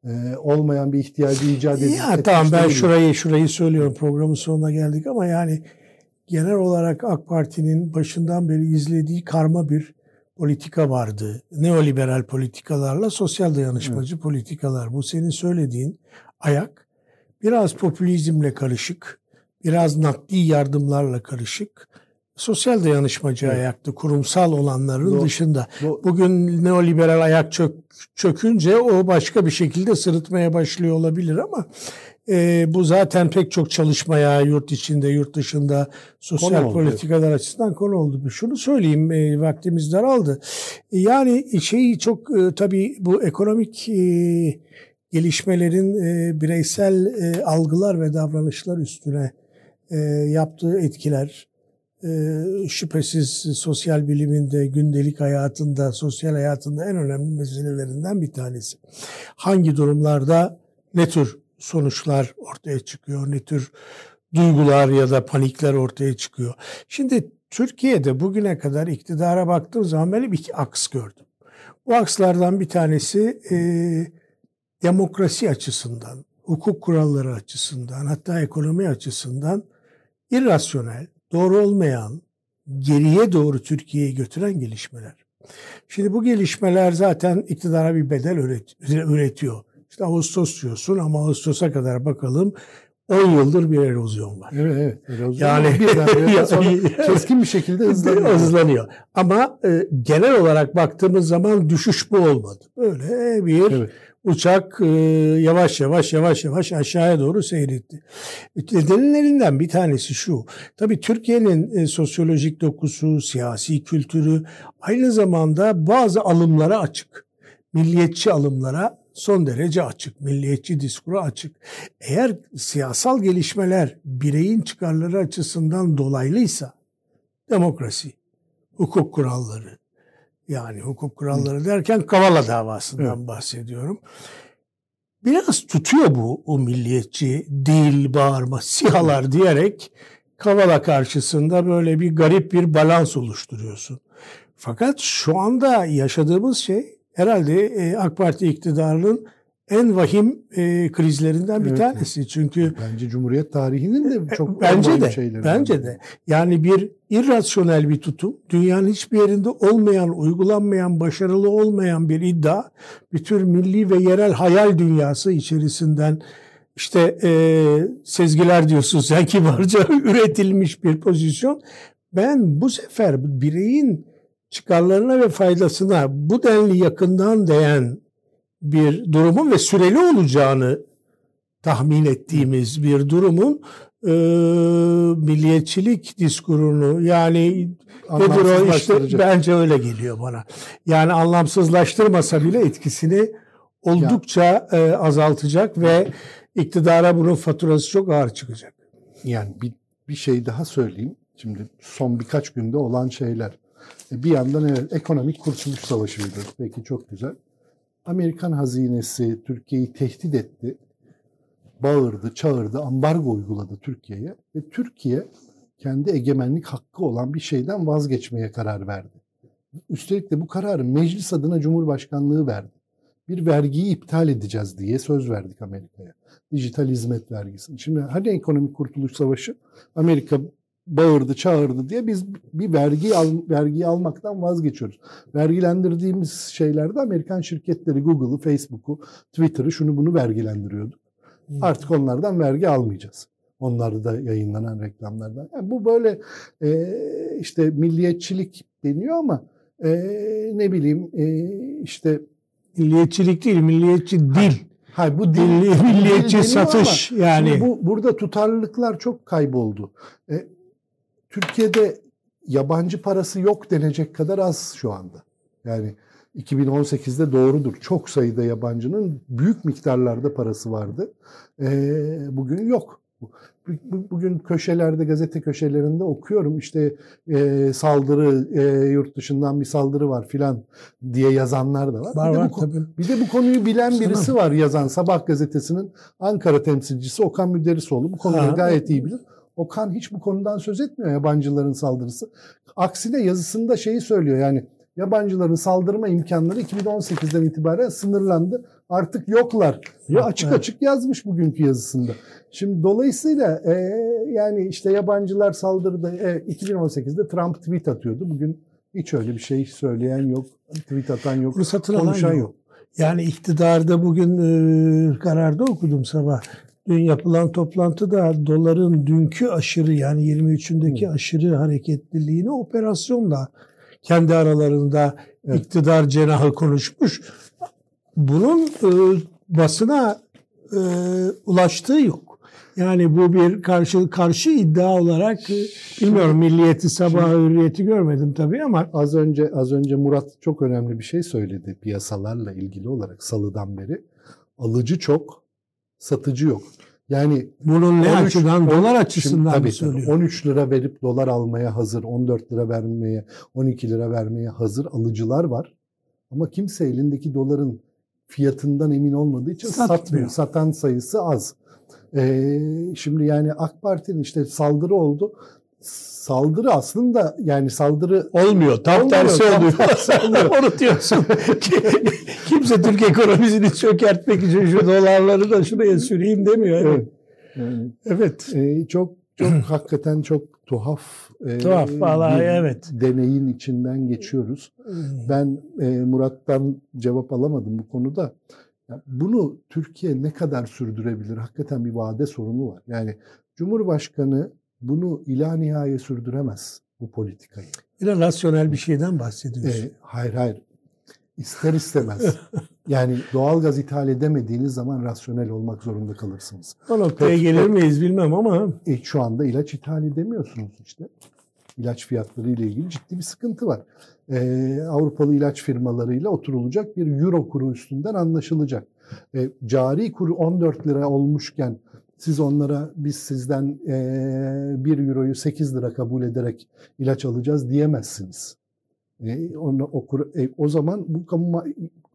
Ee, olmayan bir ihtiyacı icat edip Ya tamam ben değiliz. şurayı şurayı söylüyorum programın sonuna geldik ama yani genel olarak AK Parti'nin başından beri izlediği karma bir politika vardı. Neoliberal politikalarla sosyal dayanışmacı politikalar. Bu senin söylediğin ayak biraz popülizmle karışık, biraz nakdi yardımlarla karışık. Sosyal dayanışmacı Evet. ayaktı kurumsal olanların Doğru. dışında. Bu- Bugün neoliberal ayak çök, çökünce o başka bir şekilde sırıtmaya başlıyor olabilir ama e, bu zaten pek çok çalışmaya yurt içinde yurt dışında sosyal Konu oldu, politikalar açısından konu oldu. Şunu söyleyeyim e, vaktimiz daraldı. E, Yani şeyi çok e, tabii bu ekonomik e, gelişmelerin e, bireysel e, algılar ve davranışlar üstüne e, yaptığı etkiler e, şüphesiz sosyal biliminde, gündelik hayatında, sosyal hayatında en önemli meselelerinden bir tanesi. Hangi durumlarda ne tür sonuçlar ortaya çıkıyor, ne tür duygular ya da panikler ortaya çıkıyor. Şimdi Türkiye'de bugüne kadar iktidara baktığım zaman böyle bir iki aks gördüm. Bu akslardan bir tanesi e, demokrasi açısından, hukuk kuralları açısından, hatta ekonomi açısından irrasyonel, doğru olmayan, geriye doğru Türkiye'yi götüren gelişmeler. Şimdi bu gelişmeler zaten iktidara bir bedel üret- üretiyor. İşte Ağustos diyorsun ama Ağustos'a kadar bakalım 10 yıldır bir erozyon var. Evet, evet. Erozyon Yani- sonra keskin bir şekilde hızlanıyor. Hızlanıyor. Ama e, genel olarak baktığımız zaman düşüş bu olmadı. Böyle bir Evet. Uçak e, yavaş yavaş yavaş yavaş aşağıya doğru seyretti. Nedenlerinden bir tanesi şu. Tabii Türkiye'nin e, sosyolojik dokusu, siyasi kültürü aynı zamanda bazı alımlara açık. milliyetçi alımlara son derece açık, milliyetçi diskura açık. Eğer siyasal gelişmeler bireyin çıkarları açısından dolaylıysa demokrasi, hukuk kuralları, yani hukuk kuralları derken Kavala davasından evet. bahsediyorum. Biraz tutuyor bu o milliyetçi dil, bağırma, sihalar diyerek Kavala karşısında böyle bir garip bir balans oluşturuyorsun. Fakat şu anda yaşadığımız şey herhalde e, AK Parti iktidarının en vahim e, krizlerinden bir evet. tanesi. Çünkü bence Cumhuriyet tarihinin de e, çok bence de şeyleri. Bence de. Yani bir irrasyonel bir tutum, dünyanın hiçbir yerinde olmayan, uygulanmayan, başarılı olmayan bir iddia, bir tür milli ve yerel hayal dünyası içerisinden işte e, sezgiler diyorsun sen kibarca üretilmiş bir pozisyon. Ben bu sefer bireyin çıkarlarına ve faydasına bu denli yakından değen bir durumun ve süreli olacağını tahmin ettiğimiz bir durumun e, milliyetçilik diskurunu yani nedir o işte bence öyle geliyor bana. Yani anlamsızlaştırmasa bile etkisini oldukça e, azaltacak ve iktidara bunun faturası çok ağır çıkacak. Yani bir, bir şey daha söyleyeyim. Şimdi son birkaç günde olan şeyler. E, bir yandan evet ekonomik kurtuluş savaşı biliyoruz. Peki çok güzel. Amerikan hazinesi Türkiye'yi tehdit etti. Bağırdı, çağırdı, ambargo uyguladı Türkiye'ye. Ve Türkiye kendi egemenlik hakkı olan bir şeyden vazgeçmeye karar verdi. Üstelik de bu kararı meclis adına Cumhurbaşkanlığı verdi. Bir vergiyi iptal edeceğiz diye söz verdik Amerika'ya. Dijital hizmet vergisini. Şimdi hani ekonomik kurtuluş savaşı Amerika bağırdı, çağırdı diye biz bir vergi al, vergiyi almaktan vazgeçiyoruz. Vergilendirdiğimiz şeylerde Amerikan şirketleri Google'ı, Facebook'u, Twitter'ı şunu bunu vergilendiriyordu. Artık onlardan vergi almayacağız. Onlarda da yayınlanan reklamlardan. Yani bu böyle e, işte milliyetçilik deniyor ama e, ne bileyim e, işte milliyetçilik değil, milliyetçi dil. Hayır bu dilli milliyetçi satış yani. Bu burada tutarlılıklar çok kayboldu. E, Türkiye'de yabancı parası yok denecek kadar az şu anda. Yani 2018'de doğrudur. Çok sayıda yabancının büyük miktarlarda parası vardı. Ee, bugün yok. Bugün köşelerde, gazete köşelerinde okuyorum işte e, saldırı, e, yurt dışından bir saldırı var filan diye yazanlar da var. var, bir, de var bu, tabii. bir de bu konuyu bilen birisi var yazan Sabah gazetesinin Ankara temsilcisi Okan Müderrisoğlu. Bu konuyu ha, gayet iyi bilir. Okan hiç bu konudan söz etmiyor yabancıların saldırısı. Aksine yazısında şeyi söylüyor yani yabancıların saldırma imkanları 2018'den itibaren sınırlandı. Artık yoklar. Ya açık açık yazmış bugünkü yazısında. Şimdi dolayısıyla e, yani işte yabancılar saldırdı. E, 2018'de Trump tweet atıyordu. Bugün hiç öyle bir şey söyleyen yok. Tweet atan yok. Konuşan yok. yok. Yani iktidarda bugün e, kararda okudum sabah. Dün yapılan toplantıda doların dünkü aşırı yani 23'ündeki hmm. aşırı hareketliliğini operasyonla kendi aralarında evet. iktidar cenahı konuşmuş. Bunun e, basına e, ulaştığı yok. Yani bu bir karşı karşı iddia olarak e, bilmiyorum milliyeti sabah hürriyeti görmedim tabii ama az önce az önce Murat çok önemli bir şey söyledi piyasalarla ilgili olarak salıdan beri. Alıcı çok, satıcı yok. Yani bunun ne 13, açıdan? Dolar açısından tabii, mı söylüyor? 13 lira verip dolar almaya hazır, 14 lira vermeye, 12 lira vermeye hazır alıcılar var. Ama kimse elindeki doların fiyatından emin olmadığı için Satmıyor. satmıyor. Satan sayısı az. Ee, şimdi yani AK Parti'nin işte saldırı oldu saldırı aslında yani saldırı olmuyor. Tam olmuyor, tersi tam oluyor. Tersi oluyor. Onu diyorsun. Kimse Türk ekonomisini çökertmek için şu dolarları da şuraya süreyim demiyor. Evet. Yani, evet. E, çok çok hakikaten çok tuhaf. E, tuhaf vallahi evet. Deneyin içinden geçiyoruz. Ben e, Murat'tan cevap alamadım bu konuda. Bunu Türkiye ne kadar sürdürebilir? Hakikaten bir vade sorunu var. Yani Cumhurbaşkanı bunu ila nihaye sürdüremez bu politikayı. Yine rasyonel bir şeyden bahsediyorsun. E, hayır hayır. İster istemez. yani doğal gaz ithal edemediğiniz zaman rasyonel olmak zorunda kalırsınız. O noktaya gelir miyiz bilmem ama. E, şu anda ilaç ithal edemiyorsunuz işte. ilaç fiyatları ile ilgili ciddi bir sıkıntı var. Ee, Avrupalı ilaç firmalarıyla oturulacak bir euro kuru üstünden anlaşılacak. Ee, cari kuru 14 lira olmuşken siz onlara biz sizden e, 1 euroyu 8 lira kabul ederek ilaç alacağız diyemezsiniz. E, onu, o, e, o zaman bu kamu,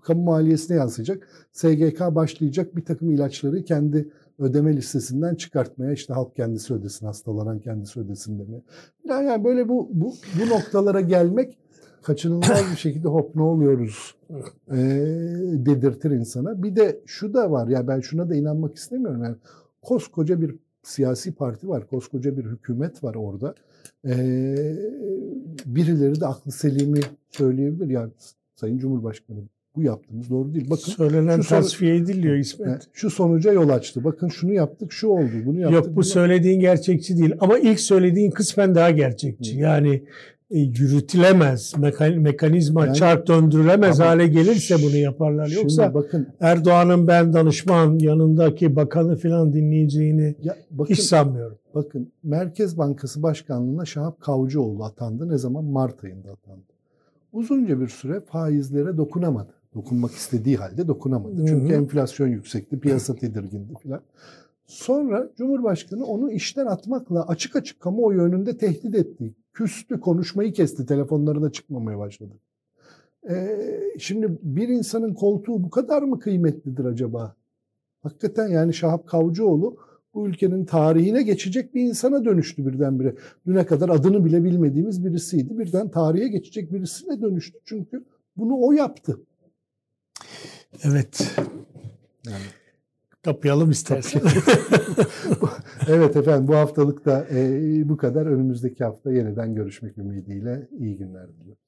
kamu maliyesine yansıyacak. SGK başlayacak bir takım ilaçları kendi ödeme listesinden çıkartmaya işte halk kendisi ödesin, hastalanan kendisi ödesin demeye. Yani böyle bu, bu, bu noktalara gelmek kaçınılmaz bir şekilde hop ne oluyoruz e, dedirtir insana. Bir de şu da var ya ben şuna da inanmak istemiyorum. Yani koskoca bir siyasi parti var, koskoca bir hükümet var orada. Ee, birileri de aklı selimi söyleyebilir. Yani Sayın Cumhurbaşkanı bu yaptığımız doğru değil. Bakın Söylenen tasfiye ediliyor İsmet. yani şu sonuca yol açtı. Bakın şunu yaptık, şu oldu, bunu yaptık. Yok bu bunu- söylediğin gerçekçi değil. Ama ilk söylediğin kısmen daha gerçekçi. Hı. Yani yürütülemez, mekan- mekanizma Yani- çark döndürülemez hale gelirse bunu yaparlar. Yoksa bakın, Erdoğan'ın ben danışman yanındaki bakanı falan dinleyeceğini ya bakın, hiç sanmıyorum. bakın Merkez Bankası Başkanlığı'na Şahap Kavcıoğlu atandı. Ne zaman? Mart ayında atandı. Uzunca bir süre faizlere dokunamadı. Dokunmak istediği halde dokunamadı. Hı Çünkü enflasyon yüksekti, piyasa tedirgindi filan. Sonra Cumhurbaşkanı onu işten atmakla açık açık kamuoyu önünde tehdit etti. Küstü, konuşmayı kesti, telefonlarına çıkmamaya başladı. Ee, şimdi bir insanın koltuğu bu kadar mı kıymetlidir acaba? Hakikaten yani Şahap Kavcıoğlu bu ülkenin tarihine geçecek bir insana dönüştü birdenbire. Düne kadar adını bile bilmediğimiz birisiydi. Birden tarihe geçecek birisine dönüştü. Çünkü bunu o yaptı. Evet. Yani Kapayalım istersen. evet efendim bu haftalık da e, bu kadar. Önümüzdeki hafta yeniden görüşmek ümidiyle iyi günler diliyorum.